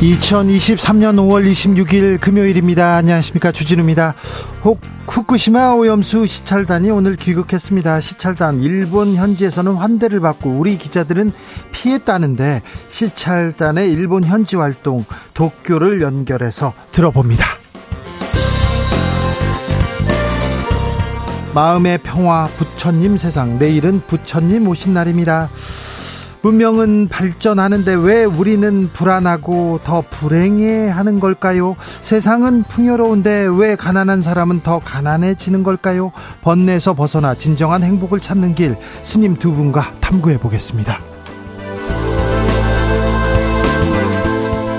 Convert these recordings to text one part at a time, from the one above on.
2023년 5월 26일 금요일입니다. 안녕하십니까. 주진우입니다. 혹, 후쿠시마 오염수 시찰단이 오늘 귀국했습니다. 시찰단 일본 현지에서는 환대를 받고 우리 기자들은 피했다는데 시찰단의 일본 현지 활동 도쿄를 연결해서 들어봅니다. 마음의 평화 부처님 세상 내일은 부처님 오신 날입니다. 문명은 발전하는데 왜 우리는 불안하고 더 불행해 하는 걸까요? 세상은 풍요로운데 왜 가난한 사람은 더 가난해지는 걸까요? 번뇌에서 벗어나 진정한 행복을 찾는 길 스님 두 분과 탐구해 보겠습니다.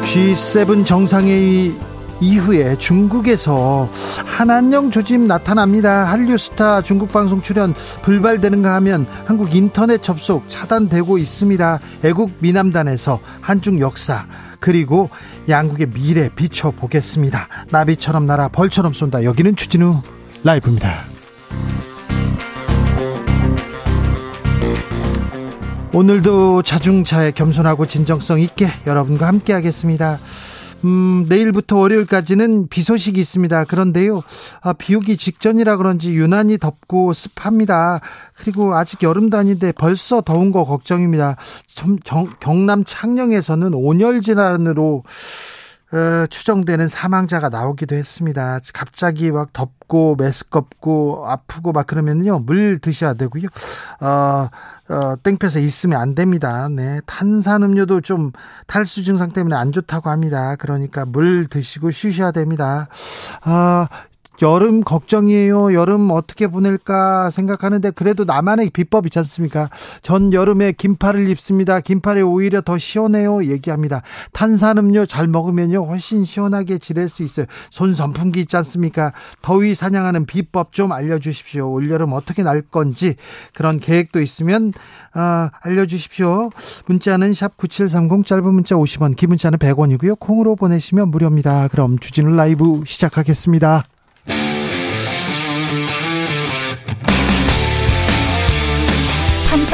G7 정상회의 이후에 중국에서 한한령 조짐 나타납니다. 한류 스타 중국 방송 출연 불발되는가 하면 한국 인터넷 접속 차단되고 있습니다. 애국 미남단에서 한중 역사 그리고 양국의 미래 비춰보겠습니다. 나비처럼 날아 벌처럼 쏜다. 여기는 추진우 라이브입니다. 오늘도 자중차에 겸손하고 진정성 있게 여러분과 함께 하겠습니다. 음, 내일부터 월요일까지는 비 소식이 있습니다. 그런데요, 아, 비 오기 직전이라 그런지 유난히 덥고 습합니다. 그리고 아직 여름도 아닌데 벌써 더운 거 걱정입니다. 정, 경남 창녕에서는 온열 질환으로 어, 추정되는 사망자가 나오기도 했습니다. 갑자기 막 덥고 메스껍고 아프고 막 그러면요 물 드셔야 되고요. 어, 어, 땡볕에 있으면 안 됩니다. 네, 탄산음료도 좀 탈수 증상 때문에 안 좋다고 합니다. 그러니까 물 드시고 쉬셔야 됩니다. 아, 여름 걱정이에요. 여름 어떻게 보낼까 생각하는데 그래도 나만의 비법 있지 않습니까? 전 여름에 긴팔을 입습니다. 긴팔이 오히려 더 시원해요. 얘기합니다. 탄산음료 잘 먹으면요. 훨씬 시원하게 지낼 수 있어요. 손 선풍기 있지 않습니까? 더위 사냥하는 비법 좀 알려주십시오. 올여름 어떻게 날 건지 그런 계획도 있으면 어, 알려주십시오. 문자는 샵 9730 짧은 문자 50원 긴 문자는 100원이고요. 콩으로 보내시면 무료입니다. 그럼 주진우 라이브 시작하겠습니다.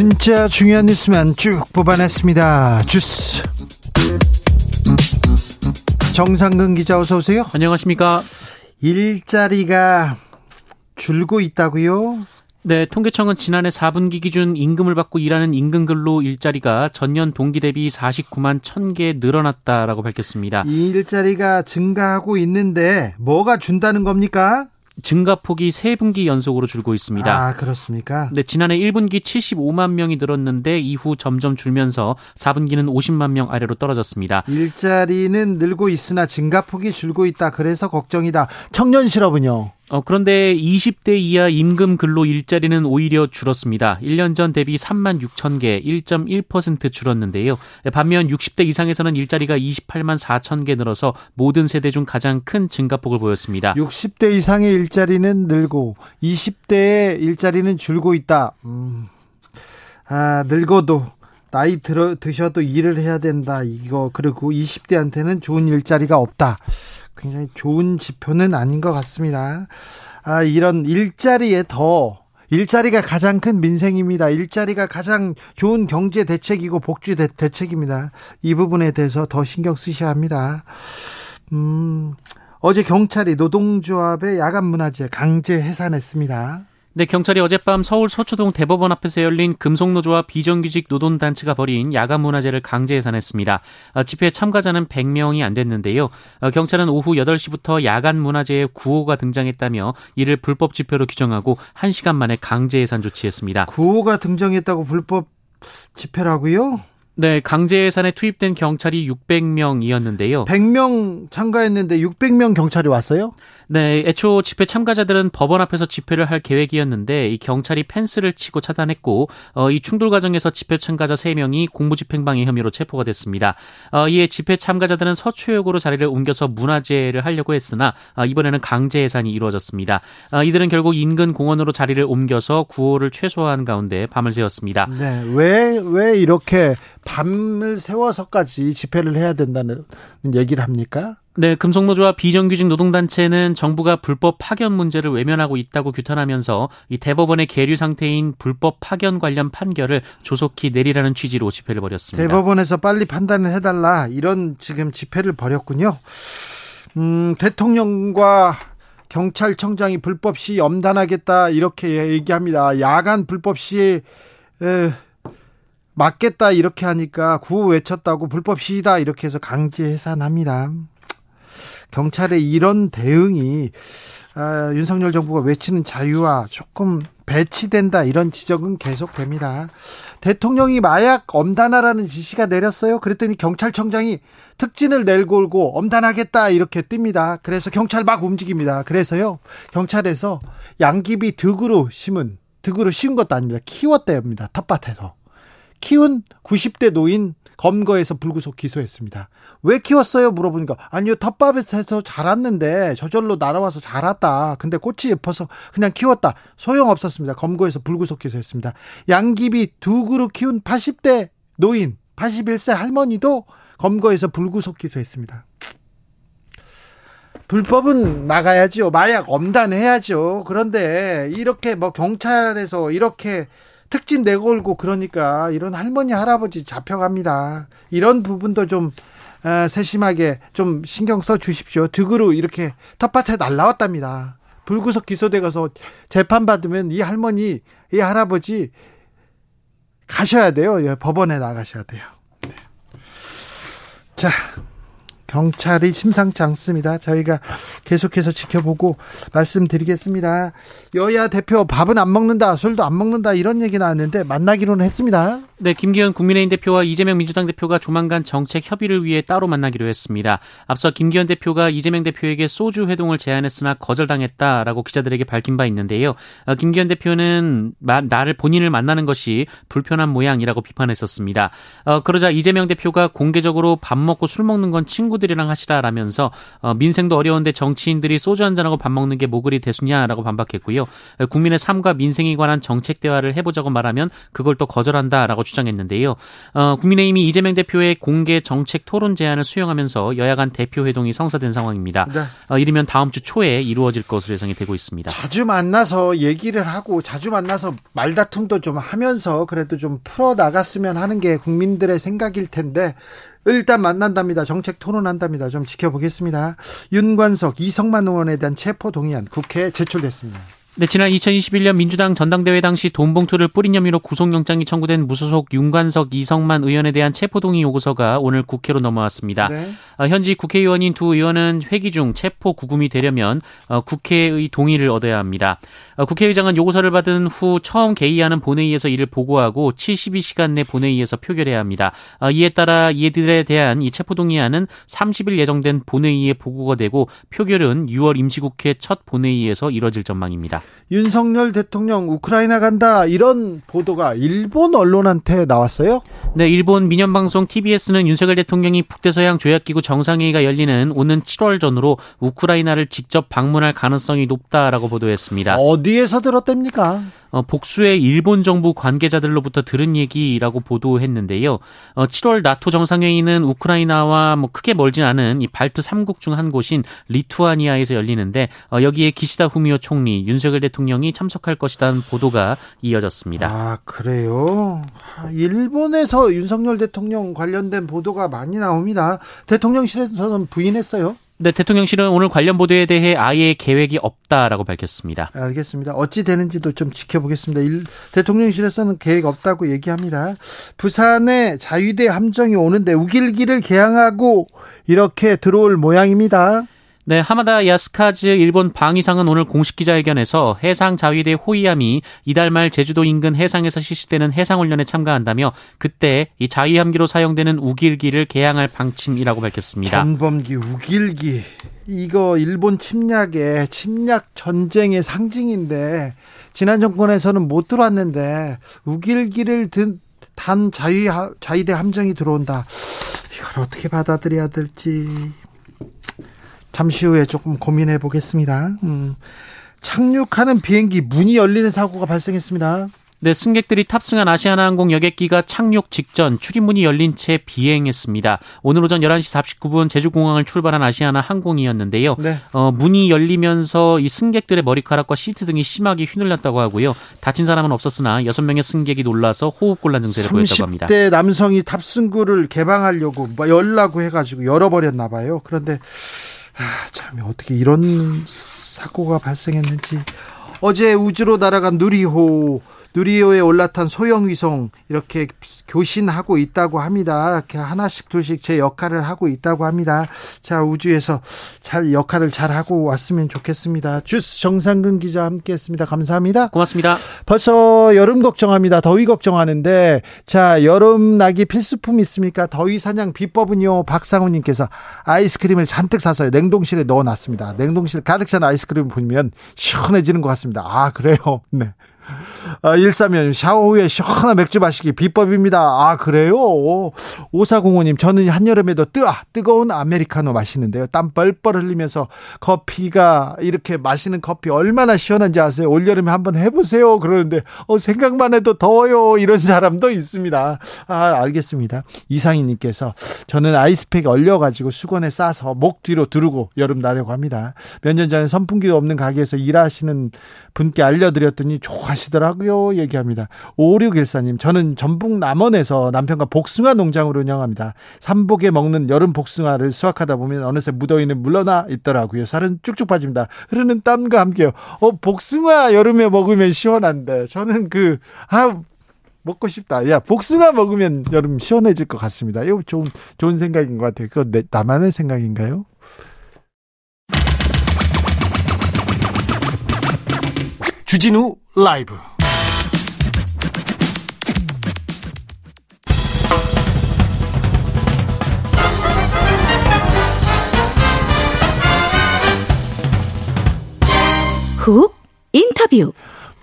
진짜 중요한 뉴스만 쭉 뽑아냈습니다. 주스. 정상근 기자 어서 오세요. 안녕하십니까. 일자리가 줄고 있다고요? 네, 통계청은 지난해 4분기 기준 임금을 받고 일하는 임금 근로 일자리가 전년 동기 대비 49만 1000개 늘어났다라고 밝혔습니다. 이 일자리가 증가하고 있는데 뭐가 준다는 겁니까? 증가폭이 3분기 연속으로 줄고 있습니다. 아, 그렇습니까? 네, 지난해 1분기 75만 명이 늘었는데 이후 점점 줄면서 4분기는 50만 명 아래로 떨어졌습니다. 일자리는 늘고 있으나 증가폭이 줄고 있다. 그래서 걱정이다. 청년 실업은요? 어, 그런데 20대 이하 임금 근로 일자리는 오히려 줄었습니다. 1년 전 대비 3만 6천 개, 1.1% 줄었는데요. 반면 60대 이상에서는 일자리가 28만 4천 개 늘어서 모든 세대 중 가장 큰 증가폭을 보였습니다. 60대 이상의 일자리는 늘고 20대의 일자리는 줄고 있다. 음. 아, 늙어도 나이 들어 드셔도 일을 해야 된다. 이거 그리고 20대한테는 좋은 일자리가 없다. 굉장히 좋은 지표는 아닌 것 같습니다. 아, 이런 일자리에 더 일자리가 가장 큰 민생입니다. 일자리가 가장 좋은 경제 대책이고 복지 대, 대책입니다. 이 부분에 대해서 더 신경 쓰셔야 합니다. 음, 어제 경찰이 노동조합의 야간 문화재 강제 해산했습니다. 네, 경찰이 어젯밤 서울 서초동 대법원 앞에서 열린 금속노조와 비정규직 노동단체가 벌인 야간 문화제를 강제 해산했습니다. 아, 집회 참가자는 100명이 안 됐는데요. 아, 경찰은 오후 8시부터 야간 문화제에 구호가 등장했다며 이를 불법 집회로 규정하고 1시간 만에 강제 해산 조치했습니다. 구호가 등장했다고 불법 집회라고요? 네, 강제 해산에 투입된 경찰이 600명이었는데요. 100명 참가했는데 600명 경찰이 왔어요? 네, 애초 집회 참가자들은 법원 앞에서 집회를 할 계획이었는데 이 경찰이 펜스를 치고 차단했고 어, 이 충돌 과정에서 집회 참가자 3명이 공무집행방해 혐의로 체포가 됐습니다. 어, 이에 집회 참가자들은 서초역으로 자리를 옮겨서 문화제를 하려고 했으나 어, 이번에는 강제 해산이 이루어졌습니다. 어, 이들은 결국 인근 공원으로 자리를 옮겨서 구호를 최소화한 가운데 밤을 새웠습니다. 네, 왜 왜 이렇게 밤을 새워서까지 집회를 해야 된다는 얘기를 합니까? 네, 금속노조와 비정규직 노동단체는 정부가 불법 파견 문제를 외면하고 있다고 규탄하면서 이 대법원의 계류 상태인 불법 파견 관련 판결을 조속히 내리라는 취지로 집회를 벌였습니다. 대법원에서 빨리 판단을 해달라 이런 지금 집회를 벌였군요. 음, 대통령과 경찰청장이 불법 시 엄단하겠다 이렇게 얘기합니다. 야간 불법 에, 맞겠다 이렇게 하니까 구호 외쳤다고 불법 시위다 이렇게 해서 강제 해산합니다. 경찰의 이런 대응이 아, 윤석열 정부가 외치는 자유와 조금 배치된다 이런 지적은 계속됩니다. 대통령이 마약 엄단하라는 지시가 내렸어요. 그랬더니 경찰청장이 특진을 내걸고 엄단하겠다 이렇게 뜹니다. 그래서 경찰 막 움직입니다. 그래서요 경찰에서 양귀비 득으로 심은 득으로 심은 것도 아닙니다. 키웠대입니다. 텃밭에서 키운 90대 노인 검거해서 불구속 기소했습니다. 왜 키웠어요? 물어보니까 아니요 텃밭에서 자랐는데 저절로 날아와서 자랐다. 근데 꽃이 예뻐서 그냥 키웠다. 소용없었습니다. 검거해서 불구속 기소했습니다. 양귀비 두 그루 키운 80대 노인 81세 할머니도 검거해서 불구속 기소했습니다. 불법은 나가야죠. 마약 엄단해야죠. 그런데 이렇게 뭐 경찰에서 이렇게 특진 내걸고 그러니까 이런 할머니 할아버지 잡혀갑니다. 이런 부분도 좀 어, 세심하게 좀 신경 써 주십시오. 득으로 이렇게 텃밭에 날라왔답니다. 불구속 기소돼 가서 재판 받으면 이 할머니, 이 할아버지 가셔야 돼요. 예, 법원에 나가셔야 돼요. 네. 자, 경찰이 심상치 않습니다. 저희가 계속해서 지켜보고 말씀드리겠습니다. 여야 대표 밥은 안 먹는다, 술도 안 먹는다 이런 얘기 나왔는데 만나기로는 했습니다. 네, 김기현 국민의힘 대표와 이재명 민주당 대표가 조만간 정책 협의를 위해 따로 만나기로 했습니다. 앞서 김기현 대표가 이재명 대표에게 소주 회동을 제안했으나 거절당했다라고 기자들에게 밝힌 바 있는데요. 어, 김기현 대표는 나를 본인을 만나는 것이 불편한 모양이라고 비판했었습니다. 어, 그러자 이재명 대표가 공개적으로 밥 먹고 술 먹는 건 친구 들이랑 하시라라면서 어, 민생도 어려운데 정치인들이 소주 한잔하고 밥 먹는 게 뭐그리 대수냐라고 반박했고요. 국민의 삶과 민생에 관한 정책 대화를 해보자고 말하면 그걸 또 거절한다라고 주장했는데요. 어, 국민의힘이 이재명 대표의 공개 정책 토론 제안을 수용하면서 여야 간 대표 회동이 성사된 상황입니다. 네. 어, 이르면 다음 주 초에 이루어질 것으로 예상이 되고 있습니다. 자주 만나서 얘기를 하고 자주 만나서 말다툼도 좀 하면서 그래도 좀 풀어 나갔으면 하는 게 국민들의 생각일 텐데 일단 만난답니다. 정책 토론한답니다. 좀 지켜보겠습니다. 윤관석, 이성만 의원에 대한 체포 동의안 국회에 제출됐습니다. 네, 지난 2021년 민주당 전당대회 당시 돈 봉투를 뿌린 혐의로 구속영장이 청구된 무소속 윤관석 이성만 의원에 대한 체포동의 요구서가 오늘 국회로 넘어왔습니다. 네. 어, 현지 국회의원인 두 의원은 회기 중 체포 구금이 되려면 어, 국회의 동의를 얻어야 합니다. 어, 국회의장은 요구서를 받은 후 처음 개의하는 본회의에서 이를 보고하고 72시간 내 본회의에서 표결해야 합니다. 어, 이에 따라 이들에 대한 이 체포동의안은 30일 예정된 본회의에 보고가 되고 표결은 6월 임시국회 첫 본회의에서 이뤄질 전망입니다. 윤석열 대통령 우크라이나 간다 이런 보도가 일본 언론한테 나왔어요? 네, 일본 민영방송 TBS는 윤석열 대통령이 북대서양 조약기구 정상회의가 열리는 오는 7월 전으로 우크라이나를 직접 방문할 가능성이 높다라고 보도했습니다. 어디 에서 들었답니까? 어, 복수의 일본 정부 관계자들로부터 들은 얘기라고 보도했는데요. 어, 7월 나토 정상회의는 우크라이나와 뭐 크게 멀진 않은 이 발트 3국 중 한 곳인 리투아니아에서 열리는데 어, 여기에 기시다 후미오 총리, 윤석열 대통령이 참석할 것이라는 보도가 이어졌습니다. 아 그래요? 아, 일본에서 윤석열 대통령 관련된 보도가 많이 나옵니다. 대통령실에서는 부인했어요. 네, 대통령실은 오늘 관련 보도에 대해 아예 계획이 없다라고 밝혔습니다. 알겠습니다. 어찌 되는지도 좀 지켜보겠습니다. 일, 대통령실에서는 계획 없다고 얘기합니다. 부산에 자유대 함정이 오는데 우길기를 개항하고 이렇게 들어올 모양입니다. 네, 하마다 야스카즈 일본 방위상은 오늘 공식 기자회견에서 해상 자위대 호위함이 이달 말 제주도 인근 해상에서 실시되는 해상훈련에 참가한다며 그때 이 자위함기로 사용되는 우길기를 개항할 방침이라고 밝혔습니다. 전범기 우길기 이거 일본 침략의 침략 전쟁의 상징인데 지난 정권에서는 못 들어왔는데 우길기를 단 자위 자위대 함정이 들어온다. 이걸 어떻게 받아들여야 될지 잠시 후에 조금 고민해 보겠습니다. 음. 착륙하는 비행기 문이 열리는 사고가 발생했습니다. 네, 승객들이 탑승한 아시아나항공 여객기가 착륙 직전 출입문이 열린 채 비행했습니다. 오늘 오전 11시 49분 제주공항을 출발한 아시아나 항공이었는데요. 네. 어, 문이 열리면서 이 승객들의 머리카락과 시트 등이 심하게 휘눌렸다고 하고요. 다친 사람은 없었으나 6명의 승객이 놀라서 호흡곤란 증세를 보였다고 합니다. 30대 남성이 탑승구를 개방하려고 뭐 열라고 해가지고 열어버렸나 봐요. 그런데 아, 참 어떻게 이런 사고가 발생했는지. 어제 우주로 날아간 누리호 누리호에 올라탄 소형 위성 이렇게 교신하고 있다고 합니다. 이렇게 하나씩 둘씩 제 역할을 하고 있다고 합니다. 자 우주에서 잘 역할을 잘 하고 왔으면 좋겠습니다. 주스 정상근 기자 함께했습니다. 감사합니다. 고맙습니다. 벌써 여름 걱정합니다. 더위 걱정하는데 자 여름 나기 필수품 있습니까? 더위 사냥 비법은요. 박상우님께서 아이스크림을 잔뜩 사서 냉동실에 넣어놨습니다. 냉동실 가득 찬 아이스크림 보면 시원해지는 것 같습니다. 아 그래요? 네. 아, 1사면 샤워 후에 시원한 맥주 마시기 비법입니다. 아, 그래요? 5405님, 저는 한여름에도 뜨, 아, 뜨거운 아메리카노 마시는데요. 땀 뻘뻘 흘리면서 커피가 이렇게 마시는 커피 얼마나 시원한지 아세요? 올여름에 한번 해보세요. 그러는데, 어, 생각만 해도 더워요. 이런 사람도 있습니다. 아, 알겠습니다. 이상희님께서 저는 아이스팩 얼려가지고 수건에 싸서 목 뒤로 두르고 여름 나려고 합니다. 몇 년 전에 선풍기도 없는 가게에서 일하시는 분께 알려드렸더니 좋아하시더라고요. 얘기합니다. 5614님, 저는 전북 남원에서 남편과 복숭아 농장을 운영합니다. 삼복에 먹는 여름 복숭아를 수확하다 보면 어느새 무더위는 물러나 있더라고요. 살은 쭉쭉 빠집니다. 흐르는 땀과 함께요. 어, 복숭아 여름에 먹으면 시원한데, 저는 그, 아, 먹고 싶다. 야, 복숭아 먹으면 여름 시원해질 것 같습니다. 이거 좋은, 좋은 생각인 것 같아요. 그거 내, 나만의 생각인가요? 주진우 라이브. 훅 인터뷰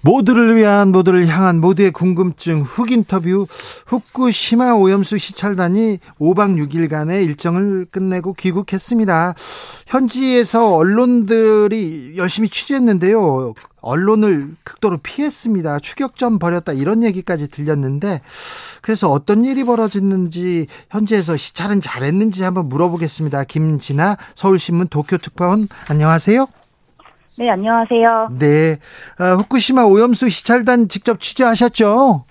모두를 위한 모두를 향한 모두의 궁금증 훅 인터뷰 후쿠시마 오염수 시찰단이 5박 6일간의 일정을 끝내고 귀국했습니다. 현지에서 언론들이 열심히 취재했는데요. 언론을 극도로 피했습니다. 추격전 벌였다 이런 얘기까지 들렸는데 그래서 어떤 일이 벌어졌는지 현지에서 시찰은 잘했는지 한번 물어보겠습니다. 김진아 서울신문 도쿄특파원 안녕하세요. 네, 안녕하세요. 네. 어, 후쿠시마 오염수 시찰단 직접 취재하셨죠?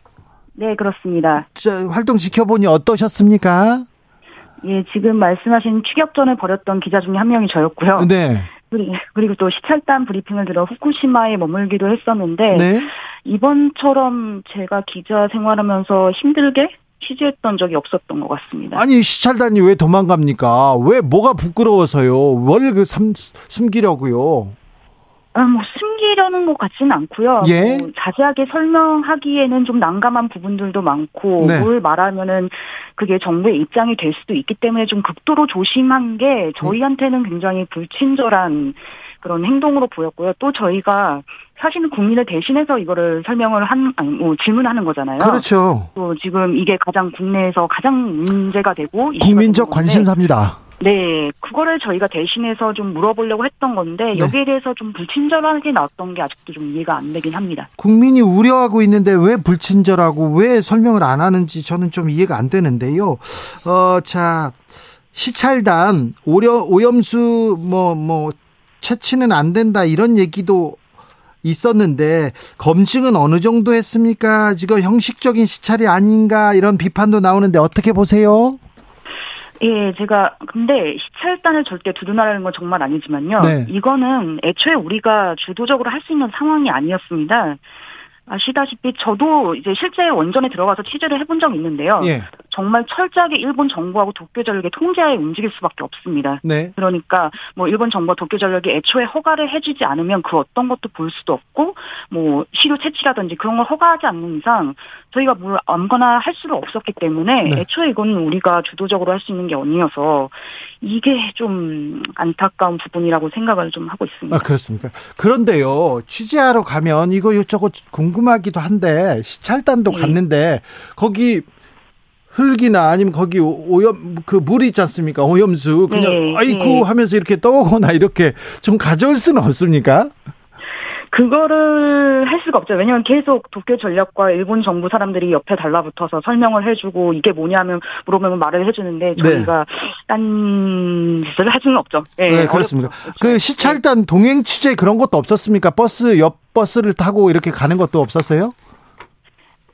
네, 그렇습니다. 자, 활동 지켜보니 어떠셨습니까? 예, 지금 말씀하신 추격전을 벌였던 기자 중에 한 명이 저였고요. 네. 그리고 또 시찰단 브리핑을 들어 후쿠시마에 머물기도 했었는데 네. 이번처럼 제가 기자 생활하면서 힘들게 취재했던 적이 없었던 것 같습니다. 아니 시찰단이 왜 도망갑니까? 왜 뭐가 부끄러워서요? 뭘 그 숨기려고요? 아, 뭐 숨기려는 것 같지는 않고요. 예? 뭐 자세하게 설명하기에는 좀 난감한 부분들도 많고 네. 뭘 말하면은 그게 정부의 입장이 될 수도 있기 때문에 좀 극도로 조심한 게 저희한테는 굉장히 불친절한 그런 행동으로 보였고요. 또 저희가 사실은 국민을 대신해서 이거를 설명을 한, 아니, 뭐 질문하는 거잖아요. 그렇죠. 또 지금 이게 가장 국내에서 가장 문제가 되고 국민적 관심사입니다. 네, 그거를 저희가 대신해서 좀 물어보려고 했던 건데 네. 여기에 대해서 좀 불친절하게 나왔던 게 아직도 좀 이해가 안 되긴 합니다. 국민이 우려하고 있는데 왜 불친절하고 왜 설명을 안 하는지 저는 좀 이해가 안 되는데요. 어, 자, 시찰단 오려, 오염수 뭐뭐 뭐 채취는 안 된다 이런 얘기도 있었는데 검증은 어느 정도 했습니까? 지금 형식적인 시찰이 아닌가 이런 비판도 나오는데 어떻게 보세요? 예, 제가 근데 시찰단을 절대 두둔하는 건 정말 아니지만요. 네. 이거는 애초에 우리가 주도적으로 할 수 있는 상황이 아니었습니다. 아시다시피 저도 이제 실제 원전에 들어가서 취재를 해본 적이 있는데요. 예. 정말 철저하게 일본 정부하고 도쿄 전력의 통제하에 움직일 수밖에 없습니다. 네. 그러니까 뭐 일본 정부와 도쿄 전력이 애초에 허가를 해주지 않으면 그 어떤 것도 볼 수도 없고 뭐 시료 채취라든지 그런 걸 허가하지 않는 이상 저희가 뭘 아무거나 할 수가 없었기 때문에 네. 애초에 이건 우리가 주도적으로 할 수 있는 게 아니어서 이게 좀 안타까운 부분이라고 생각을 좀 하고 있습니다. 아, 그렇습니까? 그런데요, 취재하러 가면 이거 이것저것 궁금하기도 한데, 시찰단도 네. 갔는데, 거기 흙이나 아니면 거기 오염 그 물이 있지 않습니까? 오염수 그냥 네, 아이고 네. 하면서 이렇게 떠오거나 이렇게 좀 가져올 수는 없습니까? 그거를 할 수가 없죠. 왜냐하면 계속 도쿄 전력과 일본 정부 사람들이 옆에 달라붙어서 설명을 해주고 이게 뭐냐면 물어보면 말을 해주는데 네. 저희가 네. 딴 짓을 할 수는 없죠. 네, 네 그렇습니다. 그 시찰단 동행 취재 그런 것도 없었습니까? 버스 옆 버스를 타고 이렇게 가는 것도 없었어요?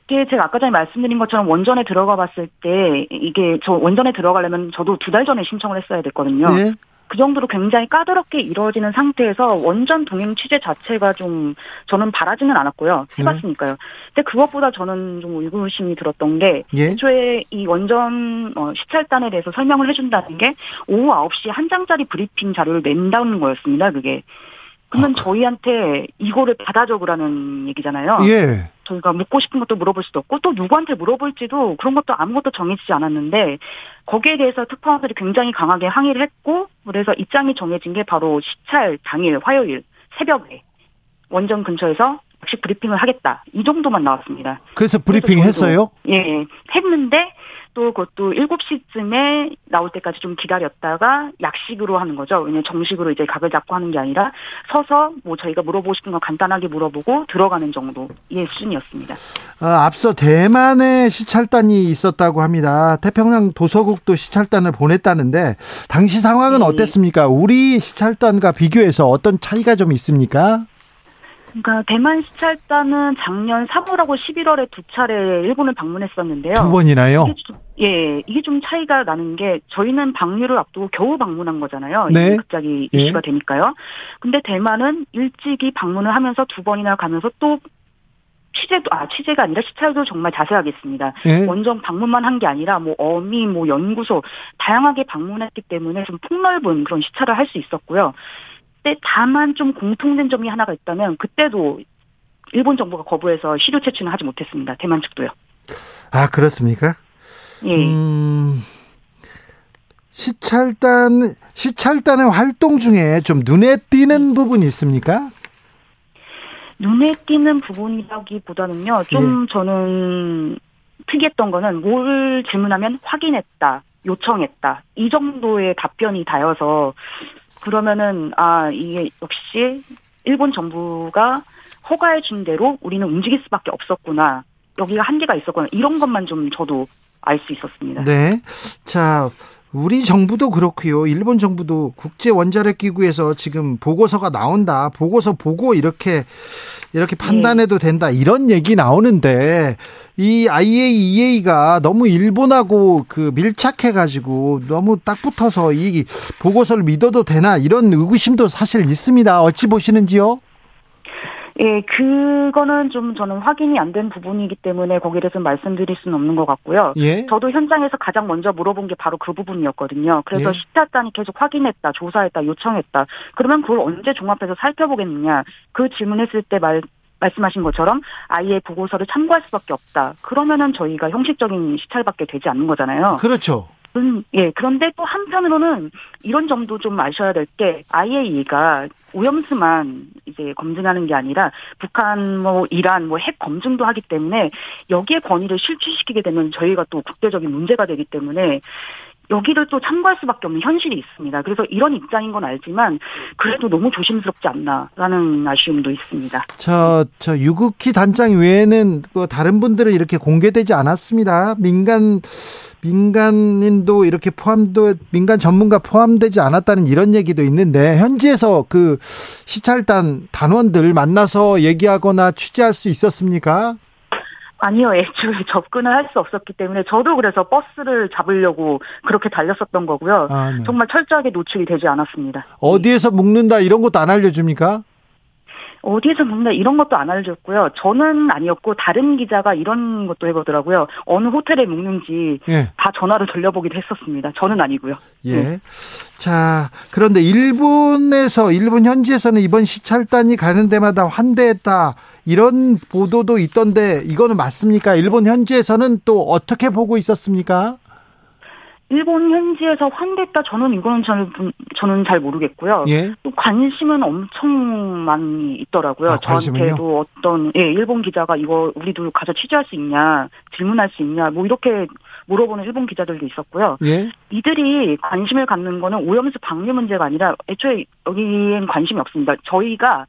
이게 제가 아까 전에 말씀드린 것처럼 원전에 들어가 봤을 때 이게 저 원전에 들어가려면 저도 두 달 전에 신청을 했어야 됐거든요. 네. 그 정도로 굉장히 까다롭게 이루어지는 상태에서 원전 동행 취재 자체가 좀 저는 바라지는 않았고요. 네. 해봤으니까요. 근데 그것보다 저는 좀 의구심이 들었던 게 예? 애초에 이 원전 어, 시찰단에 대해서 설명을 해준다는 게 오후 9시 한 장짜리 브리핑 자료를 낸다는 거였습니다. 그게. 그러면 아, 저희한테 이거를 받아 적으라는 얘기잖아요. 예. 저희가 묻고 싶은 것도 물어볼 수도 없고 또 누구한테 물어볼지도 그런 것도 아무것도 정해지지 않았는데 거기에 대해서 특파원들이 굉장히 강하게 항의를 했고 그래서 입장이 정해진 게 바로 시찰 당일 화요일 새벽에 원전 근처에서 역시 브리핑을 하겠다 이 정도만 나왔습니다. 그래서 브리핑 했어요? 예, 했는데 또 그것도 7시쯤에 나올 때까지 좀 기다렸다가 약식으로 하는 거죠. 왜냐면 정식으로 이제 각을 잡고 하는 게 아니라 서서 뭐 저희가 물어보고 싶은 거 간단하게 물어보고 들어가는 정도의 수준이었습니다. 아, 앞서 대만에 시찰단이 있었다고 합니다. 태평양 도서국도 시찰단을 보냈다는데 당시 상황은 네. 어땠습니까? 우리 시찰단과 비교해서 어떤 차이가 좀 있습니까? 그러니까 대만 시찰단은 작년 3월하고 11월에 두 차례 일본을 방문했었는데요. 두 번이나요? 이게 좀, 예, 이게 좀 차이가 나는 게 저희는 방류를 앞두고 겨우 방문한 거잖아요. 네. 갑자기 예. 이슈가 되니까요. 근데 대만은 일찍이 방문을 하면서 두 번이나 가면서 또 취재도 아 취재가 아니라 시찰도 정말 자세하게 했습니다. 예? 원전 방문만 한 게 아니라 뭐 어미 뭐 연구소 다양하게 방문했기 때문에 좀 폭넓은 그런 시찰을 할 수 있었고요. 그때 다만 좀 공통된 점이 하나가 있다면 그때도 일본 정부가 거부해서 시료 채취는 하지 못했습니다. 대만 측도요. 아 그렇습니까? 예. 음, 시찰단 시찰단의 활동 중에 좀 눈에 띄는 부분이 있습니까? 눈에 띄는 부분이라기보다는요. 좀 예. 저는 특이했던 거는 뭘 질문하면 확인했다, 요청했다 이 정도의 답변이 다여서 그러면은 아 이게 역시 일본 정부가 허가해 준 대로 우리는 움직일 수밖에 없었구나. 여기가 한계가 있었구나. 이런 것만 좀 저도 알 수 있었습니다. 네. 자, 우리 정부도 그렇고요. 일본 정부도 국제 원자력 기구에서 지금 보고서가 나온다. 보고서 보고 이렇게 이렇게 판단해도 된다. 이런 얘기 나오는데 이 IAEA가 너무 일본하고 그 밀착해 가지고 너무 딱 붙어서 이 보고서를 믿어도 되나 이런 의구심도 사실 있습니다. 어찌 보시는지요? 예, 그거는 좀 저는 확인이 안 된 부분이기 때문에 거기에 대해서 말씀드릴 수는 없는 것 같고요. 예? 저도 현장에서 가장 먼저 물어본 게 바로 그 부분이었거든요. 그래서 예? 시차단이 계속 확인했다, 조사했다, 요청했다. 그러면 그걸 언제 종합해서 살펴보겠느냐. 그 질문했을 때 말, 말씀하신 것처럼 아이의 보고서를 참고할 수밖에 없다. 그러면은 저희가 형식적인 시찰밖에 되지 않는 거잖아요. 그렇죠. 음, 예. 그런데 또 한편으로는 이런 점도 좀 아셔야 될 게 IAEA가 오염수만 이제 검증하는 게 아니라 북한 뭐 이란 뭐 핵 검증도 하기 때문에 여기에 권위를 실추시키게 되면 저희가 또 국제적인 문제가 되기 때문에 여기를 또 참고할 수밖에 없는 현실이 있습니다. 그래서 이런 입장인 건 알지만 그래도 너무 조심스럽지 않나라는 아쉬움도 있습니다. 저, 저 유국희 단장 외에는 또 다른 분들은 이렇게 공개되지 않았습니다. 민간 민간인도 이렇게 포함도 민간 전문가 포함되지 않았다는 이런 얘기도 있는데 현지에서 그 시찰단 단원들 만나서 얘기하거나 취재할 수 있었습니까? 아니요, 애초에 접근을 할 수 없었기 때문에 저도 그래서 버스를 잡으려고 그렇게 달렸었던 거고요. 아, 네. 정말 철저하게 노출이 되지 않았습니다. 어디에서 묵는다 이런 것도 안 알려줍니까? 어디에서 묵는다 이런 것도 안 알려줬고요. 저는 아니었고 다른 기자가 이런 것도 해보더라고요. 어느 호텔에 묵는지 예. 다 전화를 돌려보기도 했었습니다. 저는 아니고요. 예. 네. 자 그런데 일본에서 일본 현지에서는 이번 시찰단이 가는 데마다 환대했다 이런 보도도 있던데 이거는 맞습니까? 일본 현지에서는 또 어떻게 보고 있었습니까? 일본 현지에서 환대했다 저는 이거는 잘 저는 잘 모르겠고요. 예? 또 관심은 엄청 많이 있더라고요. 아, 저한테도 어떤 예, 일본 기자가 이거 우리도 가서 취재할 수 있냐, 질문할 수 있냐, 뭐 이렇게 물어보는 일본 기자들도 있었고요. 예? 이들이 관심을 갖는 거는 오염수 방류 문제가 아니라 애초에 여기엔 관심이 없습니다. 저희가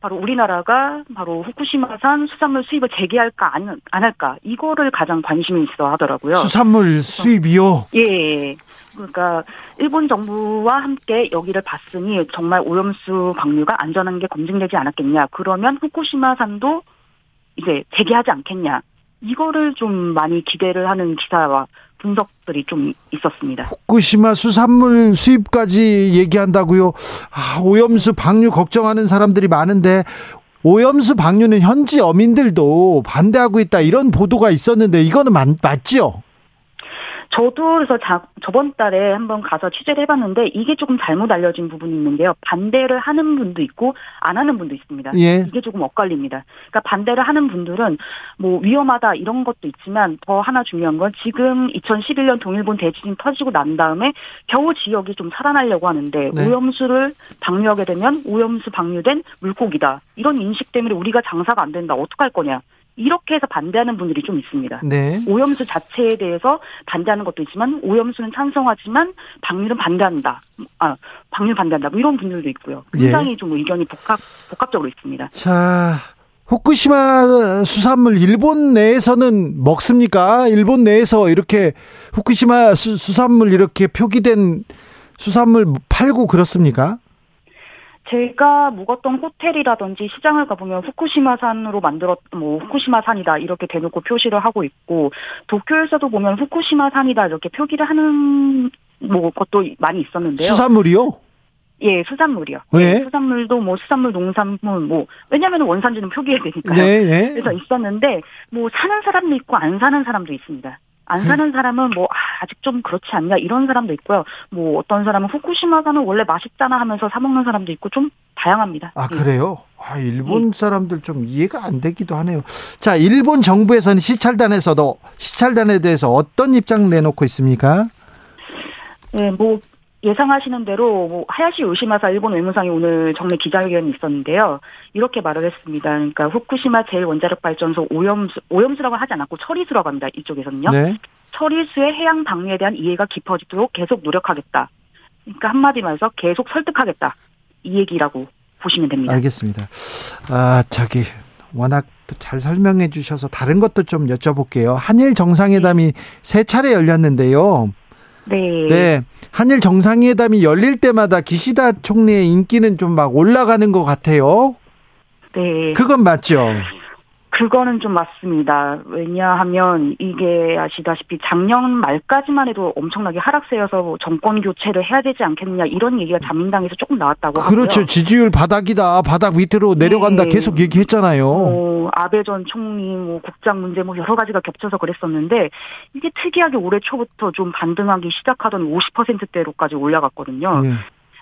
바로 우리나라가 바로 후쿠시마산 수산물 수입을 재개할까 안, 안 할까 이거를 가장 관심이 있어 하더라고요. 수산물 수입이요? 예. 그러니까 일본 정부와 함께 여기를 봤으니 정말 오염수 방류가 안전한 게 검증되지 않았겠냐. 그러면 후쿠시마산도 이제 재개하지 않겠냐. 이거를 좀 많이 기대를 하는 기사와 분석들이 좀 있었습니다. 후쿠시마 수산물 수입까지 얘기한다고요? 아, 오염수 방류 걱정하는 사람들이 많은데 오염수 방류는 현지 어민들도 반대하고 있다 이런 보도가 있었는데 이거는 맞, 맞지요? 저도 그래서 자, 저번 달에 한번 가서 취재를 해봤는데 이게 조금 잘못 알려진 부분이 있는데요. 반대를 하는 분도 있고 안 하는 분도 있습니다. 예. 이게 조금 엇갈립니다. 그러니까 반대를 하는 분들은 뭐 위험하다 이런 것도 있지만 더 하나 중요한 건 지금 2011년 동일본 대지진 터지고 난 다음에 겨우 지역이 좀 살아나려고 하는데 네. 오염수를 방류하게 되면 오염수 방류된 물고기다. 이런 인식 때문에 우리가 장사가 안 된다. 어떡할 거냐. 이렇게 해서 반대하는 분들이 좀 있습니다. 네. 오염수 자체에 대해서 반대하는 것도 있지만 오염수는 찬성하지만 방류는 반대한다. 아, 방류 반대한다. 뭐 이런 분들도 있고요. 굉장히 예. 좀 의견이 복합 복합적으로 있습니다. 자, 후쿠시마 수산물 일본 내에서는 먹습니까? 일본 내에서 이렇게 후쿠시마 수, 수산물 이렇게 표기된 수산물 팔고 그렇습니까? 제가 묵었던 호텔이라든지 시장을 가보면 후쿠시마산으로 만들었, 뭐, 후쿠시마산이다, 이렇게 대놓고 표시를 하고 있고, 도쿄에서도 보면 후쿠시마산이다, 이렇게 표기를 하는, 뭐, 것도 많이 있었는데요. 수산물이요? 예, 수산물이요. 왜? 예, 수산물도 뭐 수산물, 농산물 뭐 왜냐하면 원산지는 표기해야 되니까요. 네, 네. 그래서 있었는데 뭐 사는 사람도 있고 안 사는 사람도 있습니다. 안그 사는 사람은 뭐 아, 아직 좀 그렇지 않냐 이런 사람도 있고요. 뭐 어떤 사람은 후쿠시마산은 원래 맛있잖아 하면서 사 먹는 사람도 있고 좀 다양합니다. 아 예. 그래요? 아 일본 예. 사람들 좀 이해가 안 되기도 하네요. 자 일본 정부에서는 시찰단에서도 시찰단에 대해서 어떤 입장 내놓고 있습니까? 네, 뭐 예상하시는 대로 뭐 하야시 요시마사 일본 외무상이 오늘 정례 기자회견이 있었는데요. 이렇게 말을 했습니다. 그러니까 후쿠시마 제1원자력 발전소 오염수 오염수라고 하지 않았고 처리수라고 합니다. 이쪽에서는요. 네. 처리수의 해양 방류에 대한 이해가 깊어지도록 계속 노력하겠다. 그러니까 한마디 말해서 계속 설득하겠다. 이 얘기라고 보시면 됩니다. 알겠습니다. 아, 저기 워낙 잘 설명해 주셔서 다른 것도 좀 여쭤볼게요. 한일 정상회담이 네. 세 차례 열렸는데요. 네. 네. 한일 정상회담이 열릴 때마다 기시다 총리의 인기는 좀 막 올라가는 것 같아요. 네. 그건 맞죠. 그거는 좀 맞습니다. 왜냐하면 이게 아시다시피 작년 말까지만 해도 엄청나게 하락세여서 뭐 정권 교체를 해야 되지 않겠느냐 이런 얘기가 자민당에서 조금 나왔다고 하고요. 그렇죠. 지지율 바닥이다. 바닥 밑으로 내려간다. 네. 계속 얘기했잖아요. 어, 아베 전 총리 뭐 국장 문제 뭐 여러 가지가 겹쳐서 그랬었는데 이게 특이하게 올해 초부터 좀 반등하기 시작하던 50%대로까지 올라갔거든요. 예.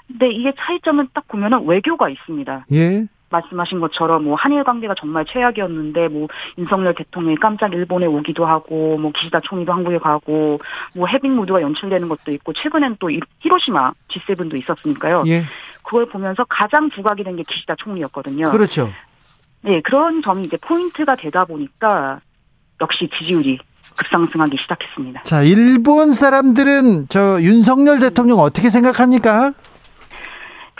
근데 이게 차이점은 딱 보면은 외교가 있습니다. 예. 말씀하신 것처럼 뭐 한일 관계가 정말 최악이었는데 뭐 윤석열 대통령이 깜짝 일본에 오기도 하고 뭐 기시다 총리도 한국에 가고 뭐 해빙 무드가 연출되는 것도 있고 최근엔 또 히로시마 G7도 있었으니까요. 예. 그걸 보면서 가장 부각이 된 게 기시다 총리였거든요. 그렇죠. 네, 그런 점이 이제 포인트가 되다 보니까 역시 지지율이 급상승하기 시작했습니다. 자, 일본 사람들은 저 윤석열 대통령 어떻게 생각합니까?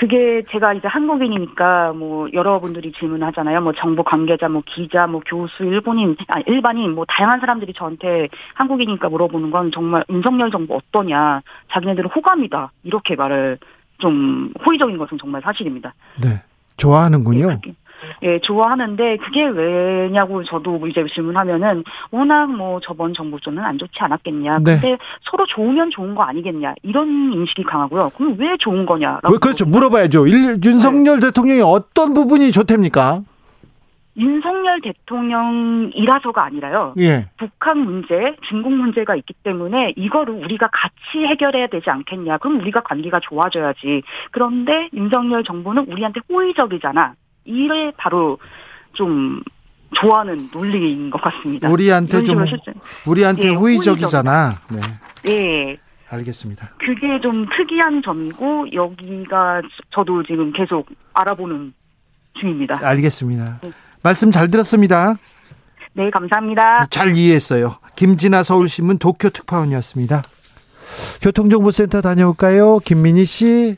그게 제가 이제 한국인이니까 뭐 여러분들이 질문하잖아요. 뭐 정보 관계자, 뭐 기자, 뭐 교수, 일본인, 아 일반인 뭐 다양한 사람들이 저한테 한국인이니까 물어보는 건 정말 윤석열 정부 어떠냐. 자기네들은 호감이다. 이렇게 말을 좀 호의적인 것은 정말 사실입니다. 네. 좋아하는군요. 네, 예, 좋아하는데 그게 왜냐고 저도 이제 질문하면은 워낙 뭐 저번 정부 때는 안 좋지 않았겠냐. 네. 근데 서로 좋으면 좋은 거 아니겠냐. 이런 인식이 강하고요. 그럼 왜 좋은 거냐라고. 왜 그렇죠. 물어봐야죠. 일, 윤석열 네. 대통령이 어떤 부분이 좋답니까? 윤석열 대통령이라서가 아니라요. 예. 북한 문제, 중국 문제가 있기 때문에 이거를 우리가 같이 해결해야 되지 않겠냐. 그럼 우리가 관계가 좋아져야지. 그런데 윤석열 정부는 우리한테 호의적이잖아. 이래 바로 좀 좋아하는 논리인 것 같습니다. 우리한테 좀 우리한테 네, 호의적이잖아. 네. 네. 알겠습니다. 그게 좀 특이한 점이고 여기가 저도 지금 계속 알아보는 중입니다. 알겠습니다. 네. 말씀 잘 들었습니다. 네, 감사합니다. 잘 이해했어요. 김진아 서울신문 도쿄 특파원이었습니다. 교통정보센터 다녀올까요? 김민희 씨.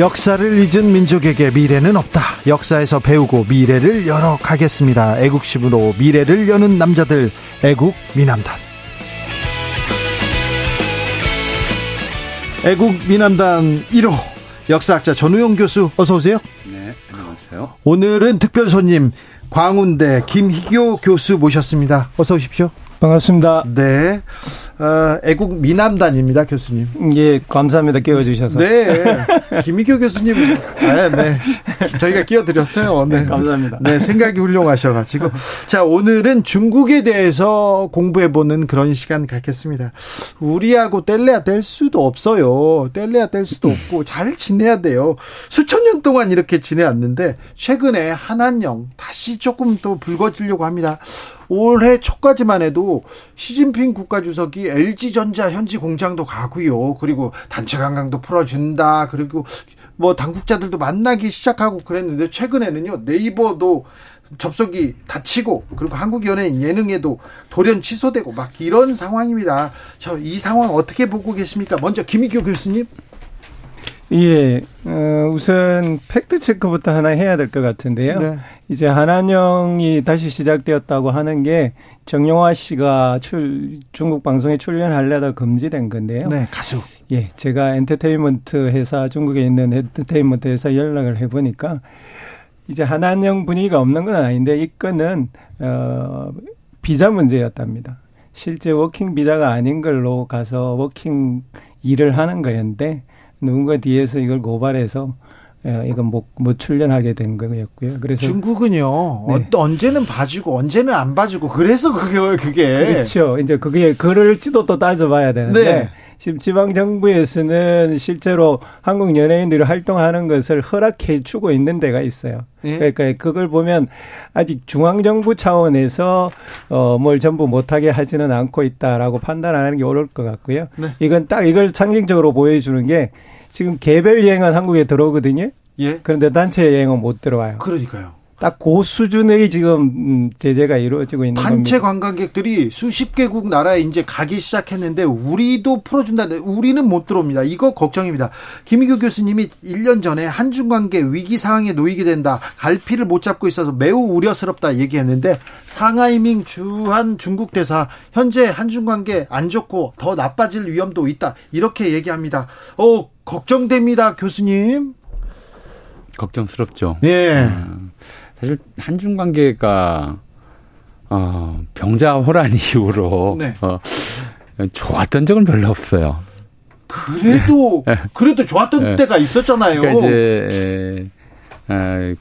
역사를 잊은 민족에게 미래는 없다. 역사에서 배우고 미래를 열어 가겠습니다. 애국심으로 미래를 여는 남자들, 애국 미남단. 애국 미남단 1호 역사학자 전우용 교수 어서 오세요. 네, 안녕하세요. 오늘은 특별 손님 광운대 김희교 교수 모셨습니다. 어서 오십시오. 반갑습니다. 네. 어, 애국 미남단입니다, 교수님. 예, 감사합니다. 끼워주셔서. 네. 김희교 교수님, 네, 네. 저희가 끼워드렸어요. 네. 감사합니다. 네, 생각이 훌륭하셔가지고. 자, 오늘은 중국에 대해서 공부해보는 그런 시간 갖겠습니다. 우리하고 뗄래야 뗄 수도 없어요. 뗄래야 뗄 수도 없고, 잘 지내야 돼요. 수천 년 동안 이렇게 지내왔는데, 최근에 한한령 다시 조금 더 붉어지려고 합니다. 올해 초까지만 해도 시진핑 국가주석이 LG전자 현지 공장도 가고요. 그리고 단체 관광도 풀어준다. 그리고 뭐 당국자들도 만나기 시작하고 그랬는데 최근에는요 네이버도 접속이 닫히고 그리고 한국 연예인 예능에도 돌연 취소되고 막 이런 상황입니다. 저 이 상황 어떻게 보고 계십니까? 먼저 김희교 교수님. 예, 어, 우선 팩트 체크부터 하나 해야 될 것 같은데요. 네. 이제 한한령이 다시 시작되었다고 하는 게 정용화 씨가 출 중국 방송에 출연하려다 금지된 건데요. 네, 가수. 예, 제가 엔터테인먼트 회사 중국에 있는 엔터테인먼트 회사 연락을 해보니까 이제 한한령 분위기가 없는 건 아닌데 이 건은 어 비자 문제였답니다. 실제 working 비자가 아닌 걸로 가서 working 일을 하는 거였는데 누군가 뒤에서 이걸 고발해서 예, 이건 못, 못 출연하게 된 거였고요. 그래서 중국은요 네. 언제는 봐주고 언제는 안 봐주고 그래서 그게 그게 그렇죠. 이제 그게 그럴지도 또 따져봐야 되는데 네. 지금 지방 정부에서는 실제로 한국 연예인들이 활동하는 것을 허락해 주고 있는 데가 있어요. 네. 그러니까 그걸 보면 아직 중앙 정부 차원에서 어뭘 전부 못하게 하지는 않고 있다라고 판단하는 게 옳을 것 같고요. 네. 이건 딱 이걸 상징적으로 보여주는 게 지금 개별 여행은 한국에 들어오거든요. 예. 그런데 단체 여행은 못 들어와요. 그러니까요. 딱그 수준의 지금 음, 제재가 이루어지고 있는 단체 겁니다. 관광객들이 수십 개국 나라에 이제 가기 시작했는데 우리도 풀어준다는데 우리는 못 들어옵니다. 이거 걱정입니다. 김희교 교수님이 1년 전에 한중 관계 위기 상황에 놓이게 된다. 갈피를 못 잡고 있어서 매우 우려스럽다 얘기했는데 상하이밍 주한 중국 대사 현재 한중 관계 안 좋고 더 나빠질 위험도 있다. 이렇게 얘기합니다. 어 걱정됩니다, 교수님. 걱정스럽죠. 예. 어, 사실 한중 관계가 어, 병자 호란 이후로 네. 어, 좋았던 적은 별로 없어요. 그래도 네. 그래도 좋았던 네. 때가 있었잖아요. 그러니까 이제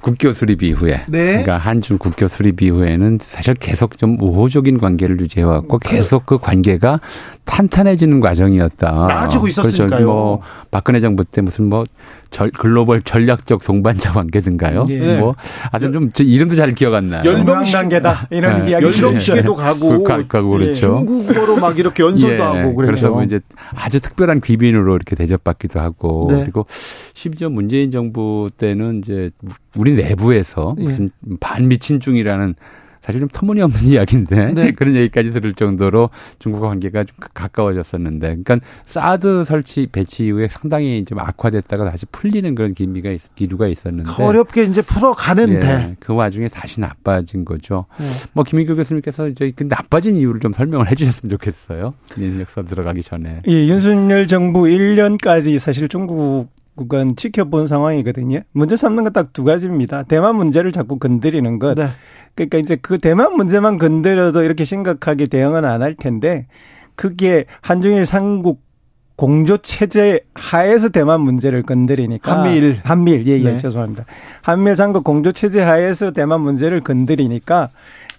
국교 수립 이후에 네. 그러니까 한중 국교 수립 이후에는 사실 계속 좀 우호적인 관계를 유지해왔고 계속 그 관계가 탄탄해지는 과정이었다. 나아지고 있었으니까요. 그렇죠. 뭐 박근혜 정부 때 무슨 뭐 절, 글로벌 전략적 동반자 관계든가요. 예. 뭐 하여튼 좀 이름도 잘 기억 안 나요. 열병 단계다 이런 네. 이야기. 열병시계도 가고, 가, 고 그렇죠. 예. 중국어로 막 이렇게 연설도 예. 하고 그래서 그래서 뭐 이제 아주 특별한 귀빈으로 이렇게 대접받기도 하고 네. 그리고 심지어 문재인 정부 때는 이제 우리 내부에서 예. 무슨 반미친중이라는 사실 좀 터무니없는 이야기인데 네. 그런 얘기까지 들을 정도로 중국과 관계가 좀 가까워졌었는데, 그러니까 사드 설치 배치 이후에 상당히 좀 악화됐다가 다시 풀리는 그런 기미가 기류가 있었는데 어렵게 이제 풀어가는데 예, 그 와중에 다시 나빠진 거죠. 네. 뭐 김인규 교수님께서 이제 그 나빠진 이유를 좀 설명을 해주셨으면 좋겠어요. 역사 들어가기 전에. 예, 윤석열 정부 1년까지 사실 중국 은 지켜본 상황이거든요. 문제 삼는 건 딱 두 가지입니다. 대만 문제를 자꾸 건드리는 것. 네. 그러니까 이제 그 대만 문제만 건드려도 이렇게 심각하게 대응은 안 할 텐데 그게 한중일 삼국 공조 체제 하에서 대만 문제를 건드리니까 한미일 한미일 예예 예, 네. 죄송합니다. 한미일 삼국 공조 체제 하에서 대만 문제를 건드리니까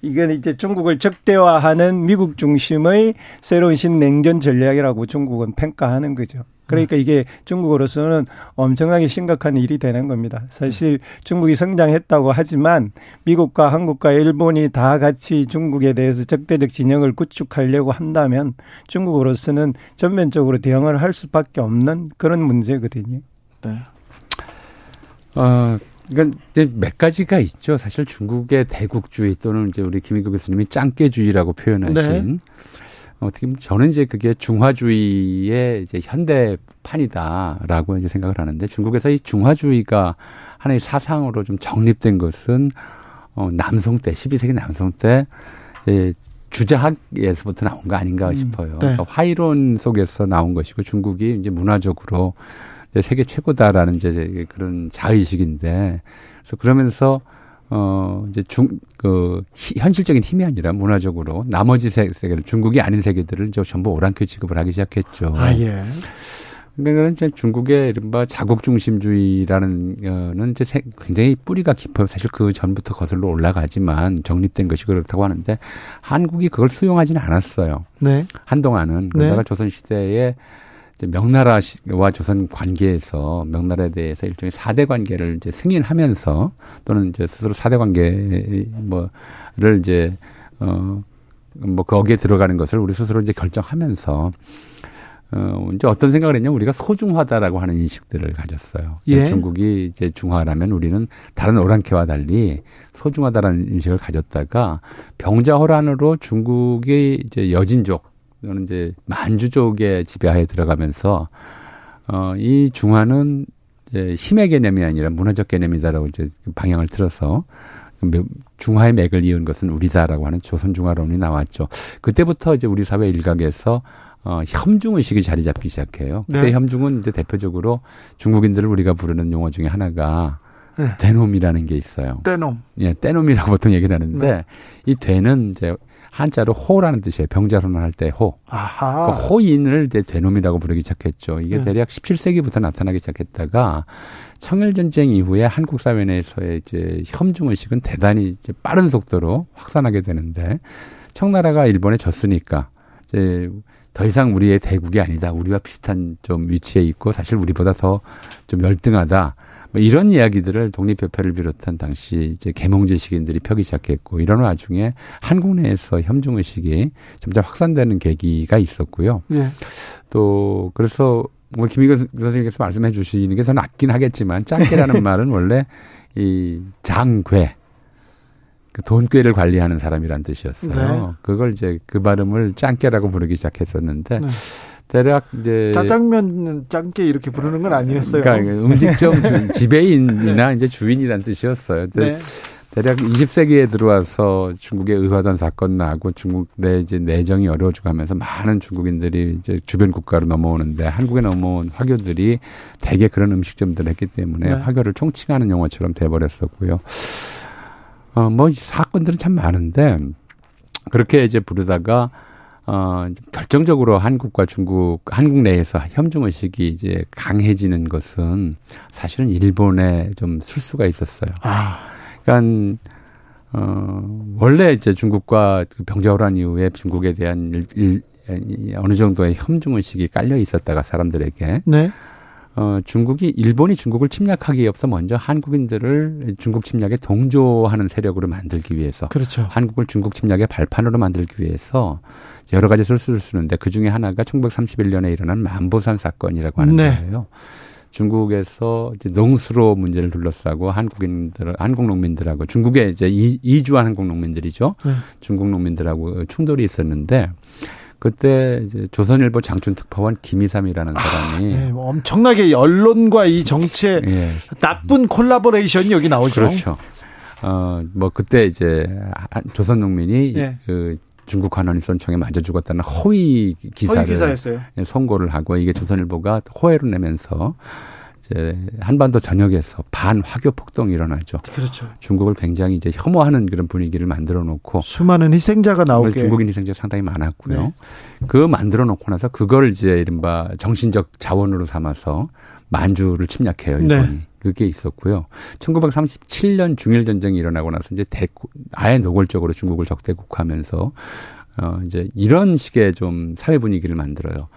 이건 이제 중국을 적대화하는 미국 중심의 새로운 신냉전 전략이라고 중국은 평가하는 거죠. 그러니까 이게 중국으로서는 엄청나게 심각한 일이 되는 겁니다. 사실 중국이 성장했다고 하지만 미국과 한국과 일본이 다 같이 중국에 대해서 적대적 진영을 구축하려고 한다면 중국으로서는 전면적으로 대응을 할 수밖에 없는 그런 문제거든요. 네. 어, 그러니까 이제 몇 가지가 있죠. 사실 중국의 대국주의 또는 이제 우리 김인국 교수님이 짱깨주의라고 표현하신 네. 어떻게 보면 저는 이제 그게 중화주의의 이제 현대판이다라고 이제 생각을 하는데 중국에서 이 중화주의가 하나의 사상으로 좀 정립된 것은 어 남성 때 12세기 남성 때 이제 주자학에서부터 나온 거 아닌가 음, 싶어요. 네. 그러니까 화이론 속에서 나온 것이고 중국이 이제 문화적으로 이제 세계 최고다라는 이제 그런 자의식인데 그래서 그러면서 어, 이제 중, 그, 현실적인 힘이 아니라 문화적으로 나머지 세계를, 중국이 아닌 세계들을 이제 전부 오랑캐 취급을 하기 시작했죠. 아, 예. 그러니까 이제 중국의 이른바 자국 중심주의라는 거는 이제 굉장히 뿌리가 깊어요. 사실 그 전부터 거슬러 올라가지만 정립된 것이 그렇다고 하는데 한국이 그걸 수용하지는 않았어요. 네. 한동안은 그러다가 네. 조선 시대에 명나라와 조선 관계에서 명나라에 대해서 일종의 사대 관계를 이제 승인하면서 또는 이제 스스로 사대 관계 뭐를 이제 어뭐 거기에 들어가는 것을 우리 스스로 이제 결정하면서 어 이제 어떤 생각을 했냐면 우리가 소중하다라고 하는 인식들을 가졌어요. 예. 중국이 이제 중화라면 우리는 다른 오랑캐와 달리 소중하다라는 인식을 가졌다가 병자호란으로 중국이 이제 여진족 또는 이제 만주족의 지배하에 들어가면서 어, 이 중화는 이제 힘의 개념이 아니라 문화적 개념이다라고 이제 방향을 틀어서 중화의 맥을 이은 것은 우리다라고 하는 조선 중화론이 나왔죠. 그때부터 이제 우리 사회 일각에서 어, 혐중 의식이 자리 잡기 시작해요. 그때 네. 혐중은 이제 대표적으로 중국인들을 우리가 부르는 용어 중에 하나가 네. 대놈이라는 게 있어요. 대놈. 예, 대놈이라고 보통 얘기를 하는데 네. 이 대는 이제 한자로 호라는 뜻이에요. 병자론을 할 때 호. 아하. 그 호인을 이제 되놈이라고 부르기 시작했죠. 이게 네. 대략 17세기부터 나타나기 시작했다가 청일 전쟁 이후에 한국 사회 내에서의 이제 혐중 의식은 대단히 이제 빠른 속도로 확산하게 되는데 청나라가 일본에 졌으니까 이제 더 이상 우리의 대국이 아니다. 우리와 비슷한 좀 위치에 있고 사실 우리보다 더 좀 열등하다. 뭐 이런 이야기들을 독립협회를 비롯한 당시 이제 개몽제 식인들이 펴기 시작했고 이런 와중에 한국 내에서 혐중 의식이 점점 확산되는 계기가 있었고요. 네. 또 그래서 뭐 김희근 선생님께서 말씀해 주시는 게 저는 긴 하겠지만 짱깨라는 말은 원래 이 장괴 그 돈꾀를 관리하는 사람이란 뜻이었어요. 네. 그걸 이제 그 발음을 짱깨라고 부르기 시작했었는데 네. 대략 이제 짜장면 짱깨 이렇게 부르는 건 아니었어요. 그러니까 음식점 지배인이나 네. 이제 주인이란 뜻이었어요. 네. 대략 20세기에 들어와서 중국의 의화단 사건 나고 중국 내 이제 내정이 어려워지고 하면서 많은 중국인들이 이제 주변 국가로 넘어오는데 한국에 넘어온 화교들이 대개 그런 음식점들을 했기 때문에 네. 화교를 총칭하는 용어처럼 돼버렸었고요. 어, 뭐 사건들은 참 많은데 그렇게 이제 부르다가 어, 결정적으로 한국과 중국, 한국 내에서 협중 의식이 이제 강해지는 것은 사실은 일본에 좀 술수가 있었어요. 아. 그러니까, 어, 원래 이제 중국과 그 병자호란 이후에 중국에 대한 일, 일, 어느 정도의 협중 의식이 깔려 있었다가 사람들에게. 네. 어, 중국이 일본이 중국을 침략하기 에 앞서 먼저 한국인들을 중국 침략에 동조하는 세력으로 만들기 위해서 그렇죠. 한국을 중국 침략의 발판으로 만들기 위해서 여러 가지 술수를 쓰는데 그 중에 하나가 1931년에 일어난 만보산 사건이라고 하는 네. 거예요. 중국에서 이제 농수로 문제를 둘러싸고 한국인들, 한국 농민들하고 중국에 이제 이, 주한 한국 농민들이죠. 네. 중국 농민들하고 충돌이 있었는데 그때 이제 조선일보 장춘 특파원 김이삼이라는 아, 사람이 아, 네, 엄청나게 언론과 이 정치의 예. 나쁜 콜라보레이션이 여기 나오죠. 그렇죠. 어, 뭐 그때 이제 조선 농민이 예. 그 중국 관원이 선청에 맞아 죽었다는 허위 기사를 허위 예, 선고를 하고 이게 조선일보가 호해로 내면서 이제 한반도 전역에서 반화교 폭동이 일어나죠. 그렇죠. 중국을 굉장히 이제 혐오하는 그런 분위기를 만들어 놓고 수많은 희생자가 나오게 중국인 희생자 상당히 많았고요. 네. 그 만들어 놓고 나서 그걸 이제 이른바 정신적 자원으로 삼아서 만주를 침략해요, 일본이. 네. 그게 있었고요. 1937년 중일 전쟁이 일어나고 나서 이제 대 아예 노골적으로 중국을 적대국하면서 어 이제 이런 식의 좀 사회 분위기를 만들어요.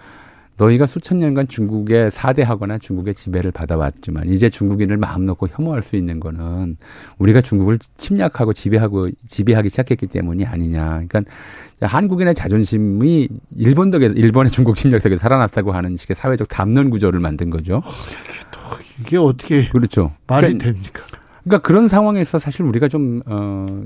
너희가 수천 년간 중국의 사대하거나 중국의 지배를 받아왔지만 이제 중국인을 마음 놓고 혐오할 수 있는 거는 우리가 중국을 침략하고 지배하고 지배하기 시작했기 때문이 아니냐. 그러니까 한국인의 자존심이 일본 덕에 일본의 중국 침략 덕에 살아났다고 하는 식의 사회적 담론 구조를 만든 거죠. 이게 어떻게 그렇죠. 말이 그러니까, 됩니까? 그러니까 그런 상황에서 사실 우리가 좀 어.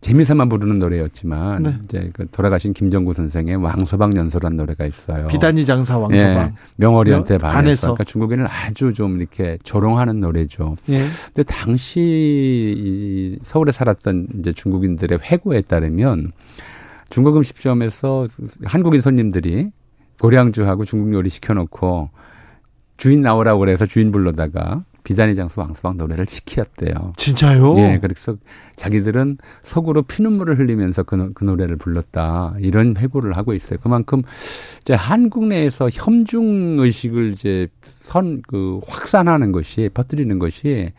재미삼아 부르는 노래였지만 네. 이제 그 돌아가신 김정구 선생의 왕서방 연설한 노래가 있어요. 비단이 장사 왕서방. 예, 명월이한테 반해서. 반해서. 그러니까 중국인을 아주 좀 이렇게 조롱하는 노래죠. 예. 근데 당시 이 서울에 살았던 이제 중국인들의 회고에 따르면 중국 음식점에서 한국인 손님들이 고량주하고 중국 요리 시켜놓고 주인 나오라고 그래서 주인 불러다가 비단의 장수 왕서방 노래를 지키었대요. 진짜요? 예, 그래서 자기들은 속으로 피눈물을 흘리면서 그, 그 노래를 불렀다. 이런 회고를 하고 있어요. 그만큼 이제 한국 내에서 혐중 의식을 이제 선, 그 확산하는 것이, 퍼뜨리는 것이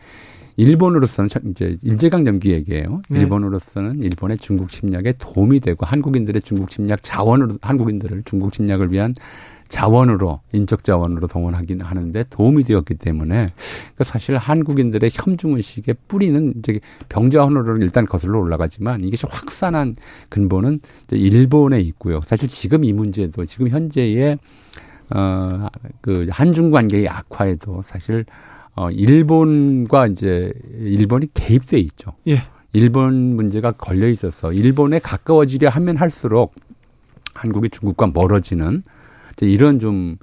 일본으로서는 이제 일제강 점기 얘기예요. 네. 일본으로서는 일본의 중국 침략에 도움이 되고 한국인들의 중국 침략 자원으로 한국인들을 중국 침략을 위한 자원으로 인적 자원으로 동원하긴 하는데 도움이 되었기 때문에 그러니까 사실 한국인들의 혐중 의식의 뿌리는 이제 병자호으로 일단 거슬러 올라가지만 이게 좀 확산한 근본은 일본에 있고요. 사실 지금 이 문제도 지금 현재의 어그 한중 관계의 악화에도 사실 어 일본과 이제 일본이 개입돼 있죠. 예. 일본 문제가 걸려 있어서 일본에 가까워지려 하면 할수록 한국이 중국과 멀어지는 이런 좀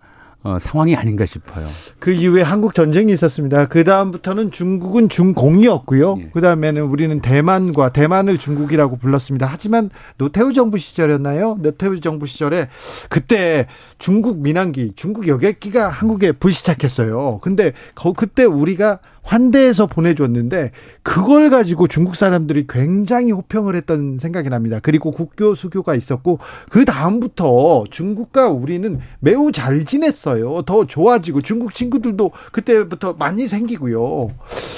어, 상황이 아닌가 싶어요. 그 이후에 한국 전쟁이 있었습니다. 그 다음부터는 중국은 중공이었고요. 예. 그 다음에는 우리는 대만과 대만을 중국이라고 불렀습니다. 하지만 노태우 정부 시절이었나요? 노태우 정부 시절에 그때 중국 민항기, 중국 여객기가 한국에 불시착했어요. 근데 그때 우리가 환대해서 보내줬는데 그걸 가지고 중국 사람들이 굉장히 호평을 했던 생각이 납니다. 그리고 국교 수교가 있었고 그 다음부터 중국과 우리는 매우 잘 지냈어요. 더 좋아지고 중국 친구들도 그때부터 많이 생기고요.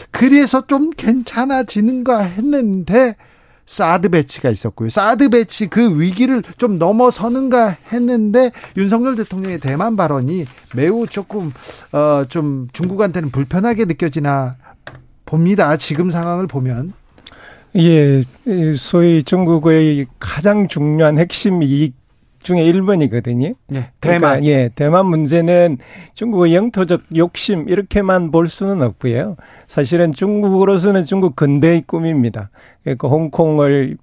그래서 좀 괜찮아지는가 했는데 사드 배치가 있었고요. 사드 배치 그 위기를 좀 넘어서는가 했는데 윤석열 대통령의 대만 발언이 매우 조금 어 좀 중국한테는 불편하게 느껴지나 봅니다. 지금 상황을 보면. 예, 소위 중국의 가장 중요한 핵심 이익 중에 1번이거든요. 네, 대만. 그러니까, 예, 대만 문제는 중국의 영토적 욕심 이렇게만 볼 수는 없고요. 사실은 중국으로서는 중국 근대의 꿈입니다. 그러니까 홍콩을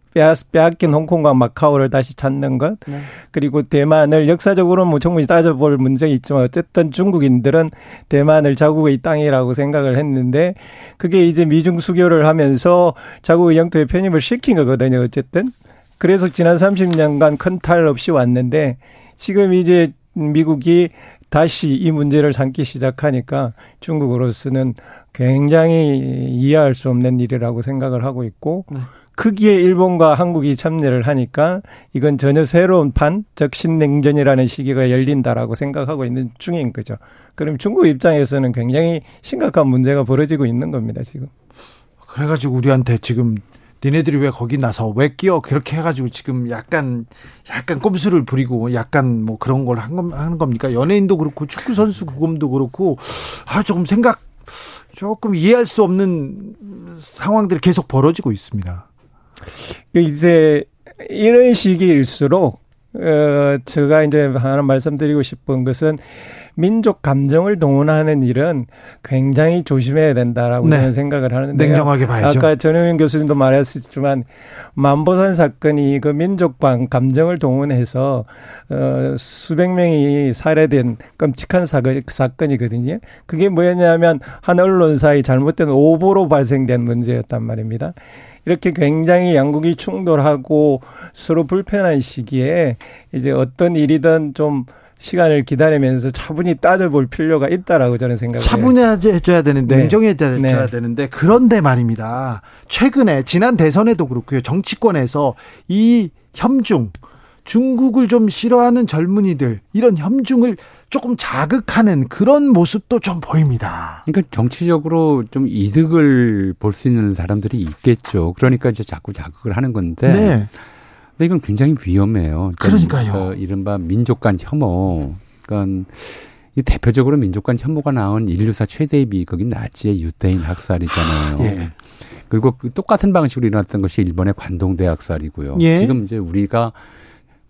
빼앗긴 홍콩과 마카오를 다시 찾는 것. 네. 그리고 대만을 역사적으로 뭐 충분히 따져볼 문제가 있지만 어쨌든 중국인들은 대만을 자국의 땅이라고 생각을 했는데 그게 이제 미중 수교를 하면서 자국의 영토에 편입을 시킨 거거든요. 어쨌든. 그래서 지난 30년간 큰 탈 없이 왔는데 지금 이제 미국이 다시 이 문제를 삼기 시작하니까 중국으로서는 굉장히 이해할 수 없는 일이라고 생각을 하고 있고 네. 크기에 일본과 한국이 참여를 하니까 이건 전혀 새로운 판, 즉 신냉전이라는 시기가 열린다라고 생각하고 있는 중인 거죠. 그럼 중국 입장에서는 굉장히 심각한 문제가 벌어지고 있는 겁니다, 지금. 그래가지고 우리한테 지금 니네들이 왜 거기 나서 왜 끼어 그렇게 해가지고 지금 약간 약간 꼼수를 부리고 약간 뭐 그런 걸 하는 겁니까 연예인도 그렇고 축구 선수 구금도 그렇고 아 조금 생각 조금 이해할 수 없는 상황들이 계속 벌어지고 있습니다. 그 이제 이런 시기일수록 어, 제가 이제 하나 말씀드리고 싶은 것은 민족 감정을 동원하는 일은 굉장히 조심해야 된다라고 네. 저는 생각을 하는데 냉정하게 봐야죠. 아까 전효민 교수님도 말했지만 만보산 사건이 그 민족 감정을 동원해서 어, 수백 명이 살해된 끔찍한 사건, 사건이거든요. 그게 뭐였냐면 한 언론사의 잘못된 오보로 발생된 문제였단 말입니다. 이렇게 굉장히 양국이 충돌하고 서로 불편한 시기에 이제 어떤 일이든 좀 시간을 기다리면서 차분히 따져볼 필요가 있다라고 저는 생각해요. 차분히 해줘야 되는데, 네. 냉정해줘야 네. 되는데, 그런데 말입니다. 최근에, 지난 대선에도 그렇고요. 정치권에서 이 협중, 중국을 좀 싫어하는 젊은이들, 이런 협중을 조금 자극하는 그런 모습도 좀 보입니다. 그러니까 정치적으로 좀 이득을 볼 수 있는 사람들이 있겠죠. 그러니까 이제 자꾸 자극을 하는 건데. 네. 근데 이건 굉장히 위험해요. 그러니까 그러니까요. 그 이른바 민족 간 혐오. 그러니까 이 대표적으로 민족 간 혐오가 나온 인류사 최대의 비극이 나치의 유대인 학살이잖아요. 예. 그리고 그 똑같은 방식으로 일어났던 것이 일본의 관동대 학살이고요. 예. 지금 이제 우리가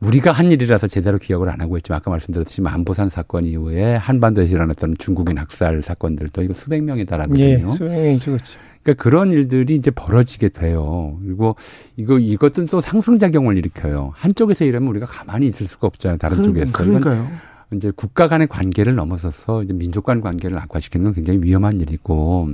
우리가 한 일이라서 제대로 기억을 안 하고 있지만 아까 말씀드렸듯이 만보산 사건 이후에 한반도에서 일어났던 중국인 학살 사건들도 이거 수백 명에 달하거든요. 예, 수백 명이 죽었죠. 그러니까 그런 일들이 이제 벌어지게 돼요. 그리고 이거 이것은 또 상승 작용을 일으켜요. 한쪽에서 이러면 우리가 가만히 있을 수가 없잖아요. 다른 그러, 쪽에서. 그러니까요. 이제 국가 간의 관계를 넘어서서 이제 민족 간 관계를 악화시키는 건 굉장히 위험한 일이고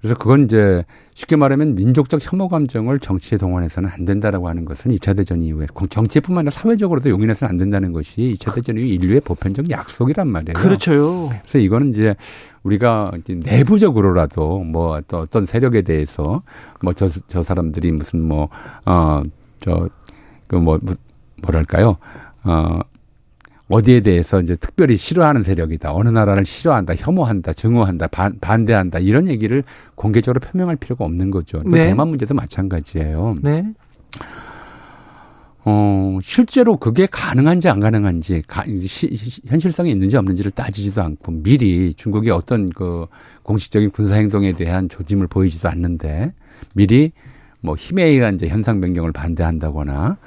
그래서 그건 이제 쉽게 말하면 민족적 혐오 감정을 정치에 동원해서는 안 된다라고 하는 것은 2차 대전 이후에 정치뿐만 아니라 사회적으로도 용인해서는 안 된다는 것이 2차 대전 이후 인류의 보편적 약속이란 말이에요. 그렇죠. 그래서 이거는 이제 우리가 이제 내부적으로라도 뭐 또 어떤 세력에 대해서 뭐 저 저 사람들이 무슨 뭐 어 저 그 뭐 뭐랄까요? 어 어디에 대해서 이제 특별히 싫어하는 세력이다. 어느 나라를 싫어한다, 혐오한다, 증오한다, 반, 반대한다. 이런 얘기를 공개적으로 표명할 필요가 없는 거죠. 네. 대만 문제도 마찬가지예요. 네. 어, 실제로 그게 가능한지 안 가능한지, 가, 시, 현실성이 있는지 없는지를 따지지도 않고 미리 중국이 어떤 그 공식적인 군사행동에 대한 조짐을 보이지도 않는데 미리 뭐 힘에 의한 이제 현상 변경을 반대한다거나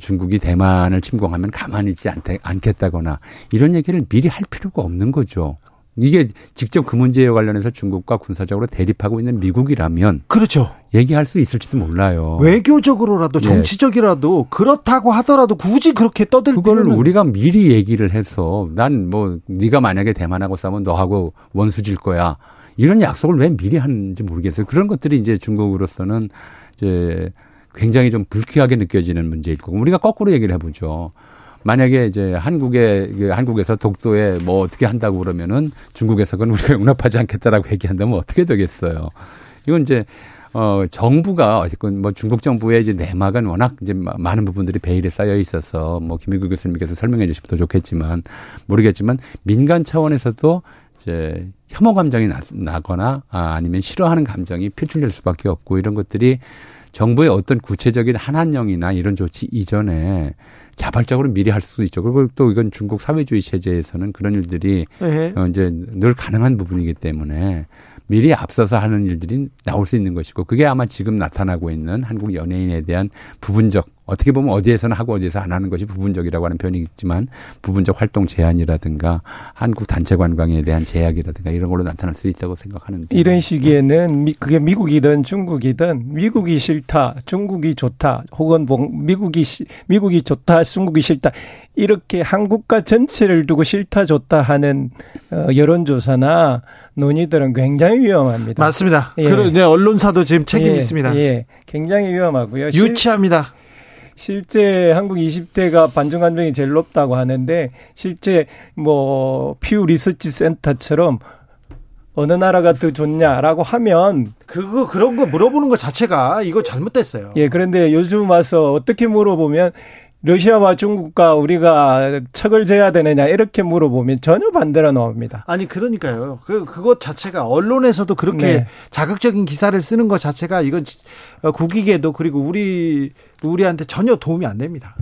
중국이 대만을 침공하면 가만히 있지 않대, 않겠다거나 이런 얘기를 미리 할 필요가 없는 거죠. 이게 직접 그 문제에 관련해서 중국과 군사적으로 대립하고 있는 미국이라면 그렇죠. 얘기할 수 있을지도 몰라요. 외교적으로라도 예. 정치적이라도 예. 그렇다고 하더라도 굳이 그렇게 떠들 그거를 필요는... 우리가 미리 얘기를 해서 난 뭐 네가 만약에 대만하고 싸우면 너하고 원수질 거야. 이런 약속을 왜 미리 하는지 모르겠어요. 그런 것들이 이제 중국으로서는 이제 굉장히 좀 불쾌하게 느껴지는 문제일 거고 우리가 거꾸로 얘기를 해보죠. 만약에 이제 한국에 그 한국에서 독도에 뭐 어떻게 한다고 그러면은 중국에서 그건 우리가 용납하지 않겠다라고 얘기한다면 어떻게 되겠어요. 이건 이제 어 정부가 어쨌건 뭐 중국 정부의 이제 내막은 워낙 이제 많은 부분들이 베일에 쌓여 있어서 뭐 김일구 교수님께서 설명해 주시면 더 좋겠지만 모르겠지만 민간 차원에서도 이제 혐오 감정이 나, 거나 아, 아니면 싫어하는 감정이 표출될 수밖에 없고 이런 것들이 정부의 어떤 구체적인 한한령이나 이런 조치 이전에 자발적으로 미리 할 수도 있죠. 그리고 또 이건 중국 사회주의 체제에서는 그런 일들이 네. 어, 이제 늘 가능한 부분이기 때문에 미리 앞서서 하는 일들이 나올 수 있는 것이고 그게 아마 지금 나타나고 있는 한국 연예인에 대한 부분적 어떻게 보면 어디에서는 하고 어디에서 안 하는 것이 부분적이라고 하는 표현이 있지만 부분적 활동 제한이라든가 한국 단체 관광에 대한 제약이라든가 이런 걸로 나타날 수 있다고 생각하는데 이런 시기에는 미, 그게 미국이든 중국이든 미국이 싫다, 중국이 좋다, 혹은 뭐 미국이 미국이 좋다, 중국이 싫다 이렇게 한국과 전체를 두고 싫다 좋다 하는 어, 여론조사나 논의들은 굉장히 위험합니다. 맞습니다. 예. 그런 네, 언론사도 지금 책임 예. 있습니다. 예, 굉장히 위험하고요. 유치합니다. 실제 한국 20대가 반중 감정이 제일 높다고 하는데 실제 뭐 퓨 리서치 센터처럼 어느 나라가 더 좋냐라고 하면 그거 그런 거 물어보는 것 자체가 이거 잘못됐어요. 예, 그런데 요즘 와서 어떻게 물어보면 러시아와 중국과 우리가 척을 재야 되느냐 이렇게 물어보면 전혀 반대로 나옵니다. 아니 그러니까요. 그 그것 자체가 언론에서도 그렇게 네. 자극적인 기사를 쓰는 것 자체가 이건 어, 국익에도 그리고 우리 우리한테 전혀 도움이 안 됩니다.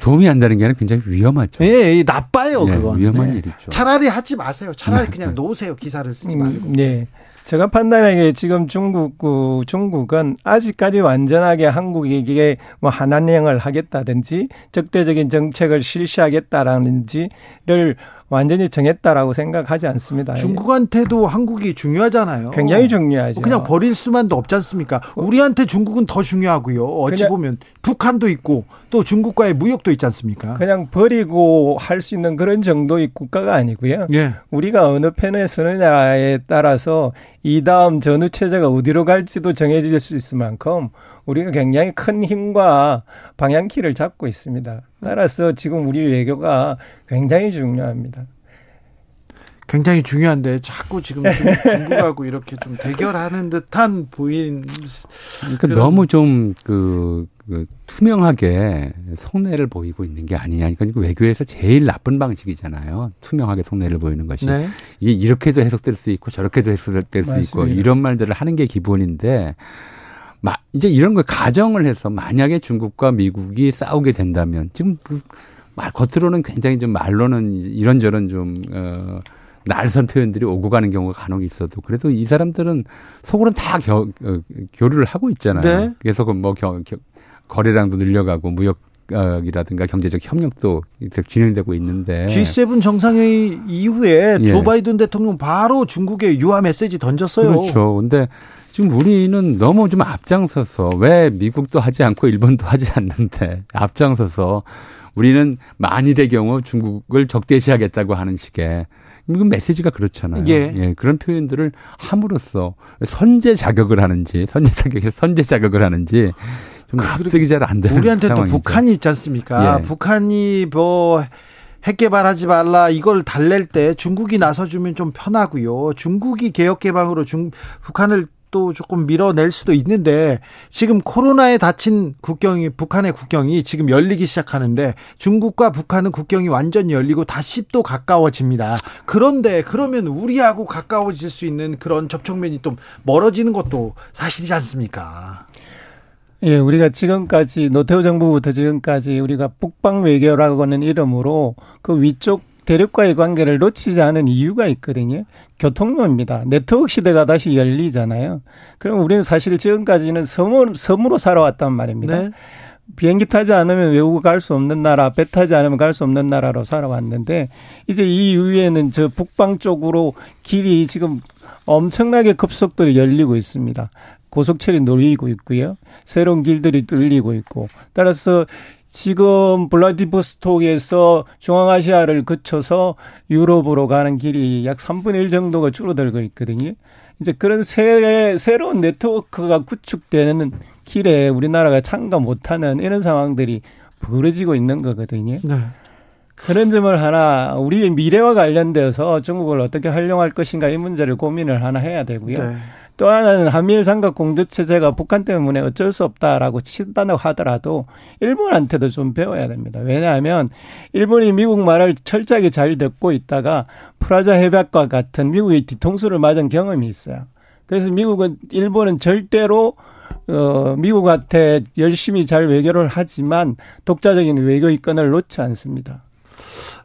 도움이 안 되는 게 아니라 굉장히 위험하죠. 예, 예 나빠요, 네, 그건. 위험한 네. 일이죠. 차라리 하지 마세요. 차라리 네. 그냥 놓으세요. 기사를 쓰지 말고. 음, 네. 제가 판단하기에 지금 중국, 중국은 아직까지 완전하게 한국에게 뭐 한한령을 하겠다든지 적대적인 정책을 실시하겠다라는지를 완전히 정했다라고 생각하지 않습니다. 중국한테도 한국이 중요하잖아요. 굉장히 중요하죠. 그냥 버릴 수만도 없지 않습니까? 우리한테 중국은 더 중요하고요. 어찌 보면 북한도 있고 또 중국과의 무역도 있지 않습니까? 그냥 버리고 할 수 있는 그런 정도의 국가가 아니고요. 예. 우리가 어느 편에 서느냐에 따라서 이 다음 전후 체제가 어디로 갈지도 정해질 수 있을 만큼 우리가 굉장히 큰 힘과 방향키를 잡고 있습니다. 따라서 지금 우리 외교가 굉장히 중요합니다. 굉장히 중요한데 자꾸 지금 중국하고 이렇게 좀 대결하는 듯한 보인. 그러니까 너무 좀그 그 투명하게 속내를 보이고 있는 게 아니냐. 그러니까 외교에서 제일 나쁜 방식이잖아요. 투명하게 속내를 보이는 것이. 네. 이게 이렇게도 해석될 수 있고 저렇게도 해석될 수 맞습니다. 있고 이런 말들을 하는 게 기본인데 마, 이제 이런 걸 가정을 해서 만약에 중국과 미국이 싸우게 된다면 지금 말 겉으로는 굉장히 좀 말로는 이런저런 좀 어, 날선 표현들이 오고 가는 경우가 간혹 있어도 그래도 이 사람들은 속으로는 다 겨, 어, 교류를 하고 있잖아요. 네. 그래서 그뭐 겨, 겨, 거래량도 늘려가고 무역 이라든가 경제적 협력도 진행되고 있는데 G7 정상회의 이후에 예. 조 바이든 대통령 바로 중국에 유화 메시지 던졌어요. 그렇죠. 근데 지금 우리는 너무 좀 앞장서서 왜 미국도 하지 않고 일본도 하지 않는데 앞장서서 우리는 만일의 경우 중국을 적대시하겠다고 하는 식의 이건 메시지가 그렇잖아요. 예. 예. 그런 표현들을 함으로써 선제 자격을 하는지 선제 자격에서 선제 자격을 하는지 좀 납득이 잘 안 되는 우리한테 또 북한이 있지 않습니까? 예. 북한이 뭐 핵 개발하지 말라 이걸 달랠 때 중국이 나서주면 좀 편하고요. 중국이 개혁 개방으로 중 북한을 또 조금 밀어낼 수도 있는데 지금 코로나에 닫힌 국경이 북한의 국경이 지금 열리기 시작하는데 중국과 북한은 국경이 완전히 열리고 다시 또 가까워집니다. 그런데 그러면 우리하고 가까워질 수 있는 그런 접촉면이 좀 멀어지는 것도 사실이지 않습니까? 예, 우리가 지금까지 노태우 정부부터 지금까지 우리가 북방 외교라고 하는 이름으로 그 위쪽 대륙과의 관계를 놓치지 않은 이유가 있거든요. 교통로입니다. 네트워크 시대가 다시 열리잖아요. 그럼 우리는 사실 지금까지는 섬으로, 섬으로 살아왔단 말입니다. 네. 비행기 타지 않으면 외국 갈 수 없는 나라, 배 타지 않으면 갈 수 없는 나라로 살아왔는데 이제 이 이후에는 저 북방 쪽으로 길이 지금 엄청나게 급속도로 열리고 있습니다. 고속철이 놓이고 있고요. 새로운 길들이 뚫리고 있고 따라서 지금 블라디보스톡에서 중앙아시아를 거쳐서 유럽으로 가는 길이 약 3분의 1 정도가 줄어들고 있거든요. 이제 그런 새, 새로운 네트워크가 구축되는 길에 우리나라가 참가 못하는 이런 상황들이 벌어지고 있는 거거든요. 네. 그런 점을 하나 우리의 미래와 관련돼서 중국을 어떻게 활용할 것인가 이 문제를 고민을 하나 해야 되고요. 네. 또 하나는 한미일 삼각 공조 체제가 북한 때문에 어쩔 수 없다라고 치단다고 하더라도 일본한테도 좀 배워야 됩니다. 왜냐하면 일본이 미국 말을 철저하게 잘 듣고 있다가 프라자 해벽과 같은 미국의 뒤통수를 맞은 경험이 있어요. 그래서 미국은 일본은 절대로 어, 미국한테 열심히 잘 외교를 하지만 독자적인 외교 이권을 놓지 않습니다.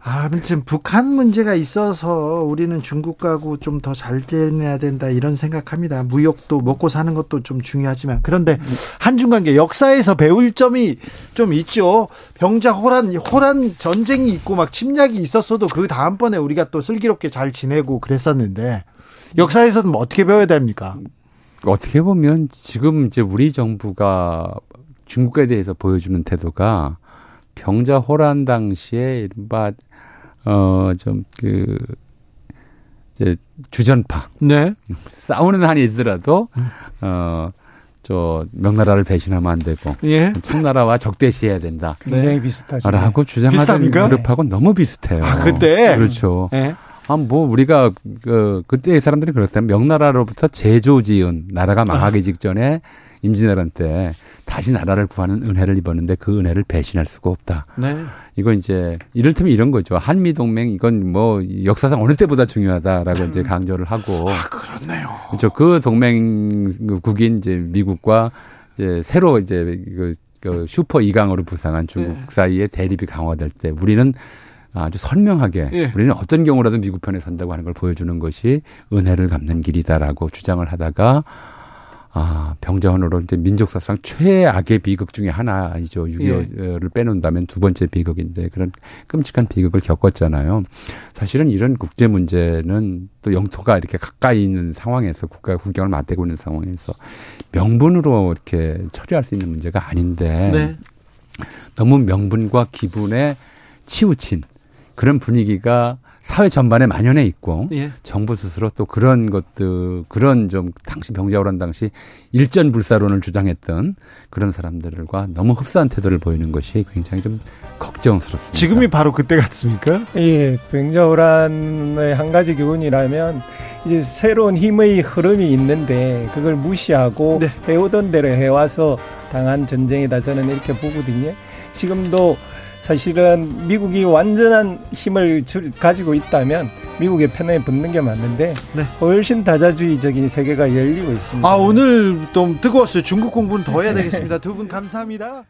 아무튼 북한 문제가 있어서 우리는 중국하고 좀 더 잘 지내야 된다 이런 생각합니다. 무역도 먹고 사는 것도 좀 중요하지만 그런데 한중 관계 역사에서 배울 점이 좀 있죠. 병자 호란 호란 전쟁이 있고 막 침략이 있었어도 그 다음번에 우리가 또 슬기롭게 잘 지내고 그랬었는데 역사에서는 뭐 어떻게 배워야 됩니까? 어떻게 보면 지금 이제 우리 정부가 중국에 대해서 보여주는 태도가 병자 호란 당시에 이른바 어좀 그 이제 주전파 네. 싸우는 한이 있더라도 어 저 명나라를 배신하면 안 되고 예. 청나라와 적대시해야 된다. 굉장히 비슷하죠. 라고 주장하는 그룹하고 너무 비슷해요. 아 그때 그렇죠. 예. 아 뭐 우리가 그 그때 사람들이 그렇다면 명나라로부터 제조 지은 나라가 망하기 아. 직전에 임진왜란 때 다시 나라를 구하는 은혜를 입었는데 그 은혜를 배신할 수가 없다. 네. 이거 이제 이를테면 이런 거죠. 한미 동맹 이건 뭐 역사상 어느 때보다 중요하다라고 음. 이제 강조를 하고. 아, 그렇네요. 그렇죠. 그 동맹국인 이제 미국과 이제 새로 이제 그, 그 슈퍼 이강으로 부상한 중국 네. 사이에 대립이 강화될 때 우리는 아주 선명하게 예. 우리는 어떤 경우라도 미국 편에 선다고 하는 걸 보여주는 것이 은혜를 갚는 길이다라고 주장을 하다가 아, 병자호으로 이제 민족사상 최악의 비극 중에 하나이죠. 6.25를 예. 빼놓는다면 두 번째 비극인데 그런 끔찍한 비극을 겪었잖아요. 사실은 이런 국제 문제는 또 영토가 이렇게 가까이 있는 상황에서 국가가 국경을 맞대고 있는 상황에서 명분으로 이렇게 처리할 수 있는 문제가 아닌데 네. 너무 명분과 기분에 치우친 그런 분위기가 사회 전반에 만연해 있고 예. 정부 스스로 또 그런 것들 그런 좀 당시 병자호란 당시 일전 불사론을 주장했던 그런 사람들과 너무 흡사한 태도를 보이는 것이 굉장히 좀 걱정스럽습니다. 지금이 바로 그때 같습니까? 예, 병자호란의 한 가지 교훈이라면 이제 새로운 힘의 흐름이 있는데 그걸 무시하고 네. 해오던 대로 해와서 당한 전쟁이다 저는 이렇게 보거든요. 지금도 사실은 미국이 완전한 힘을 가지고 있다면 미국의 편에 붙는 게 맞는데 네. 훨씬 다자주의적인 세계가 열리고 있습니다. 아 오늘 좀 뜨거웠어요. 중국 공부는 더 해야 되겠습니다. 두 분 감사합니다.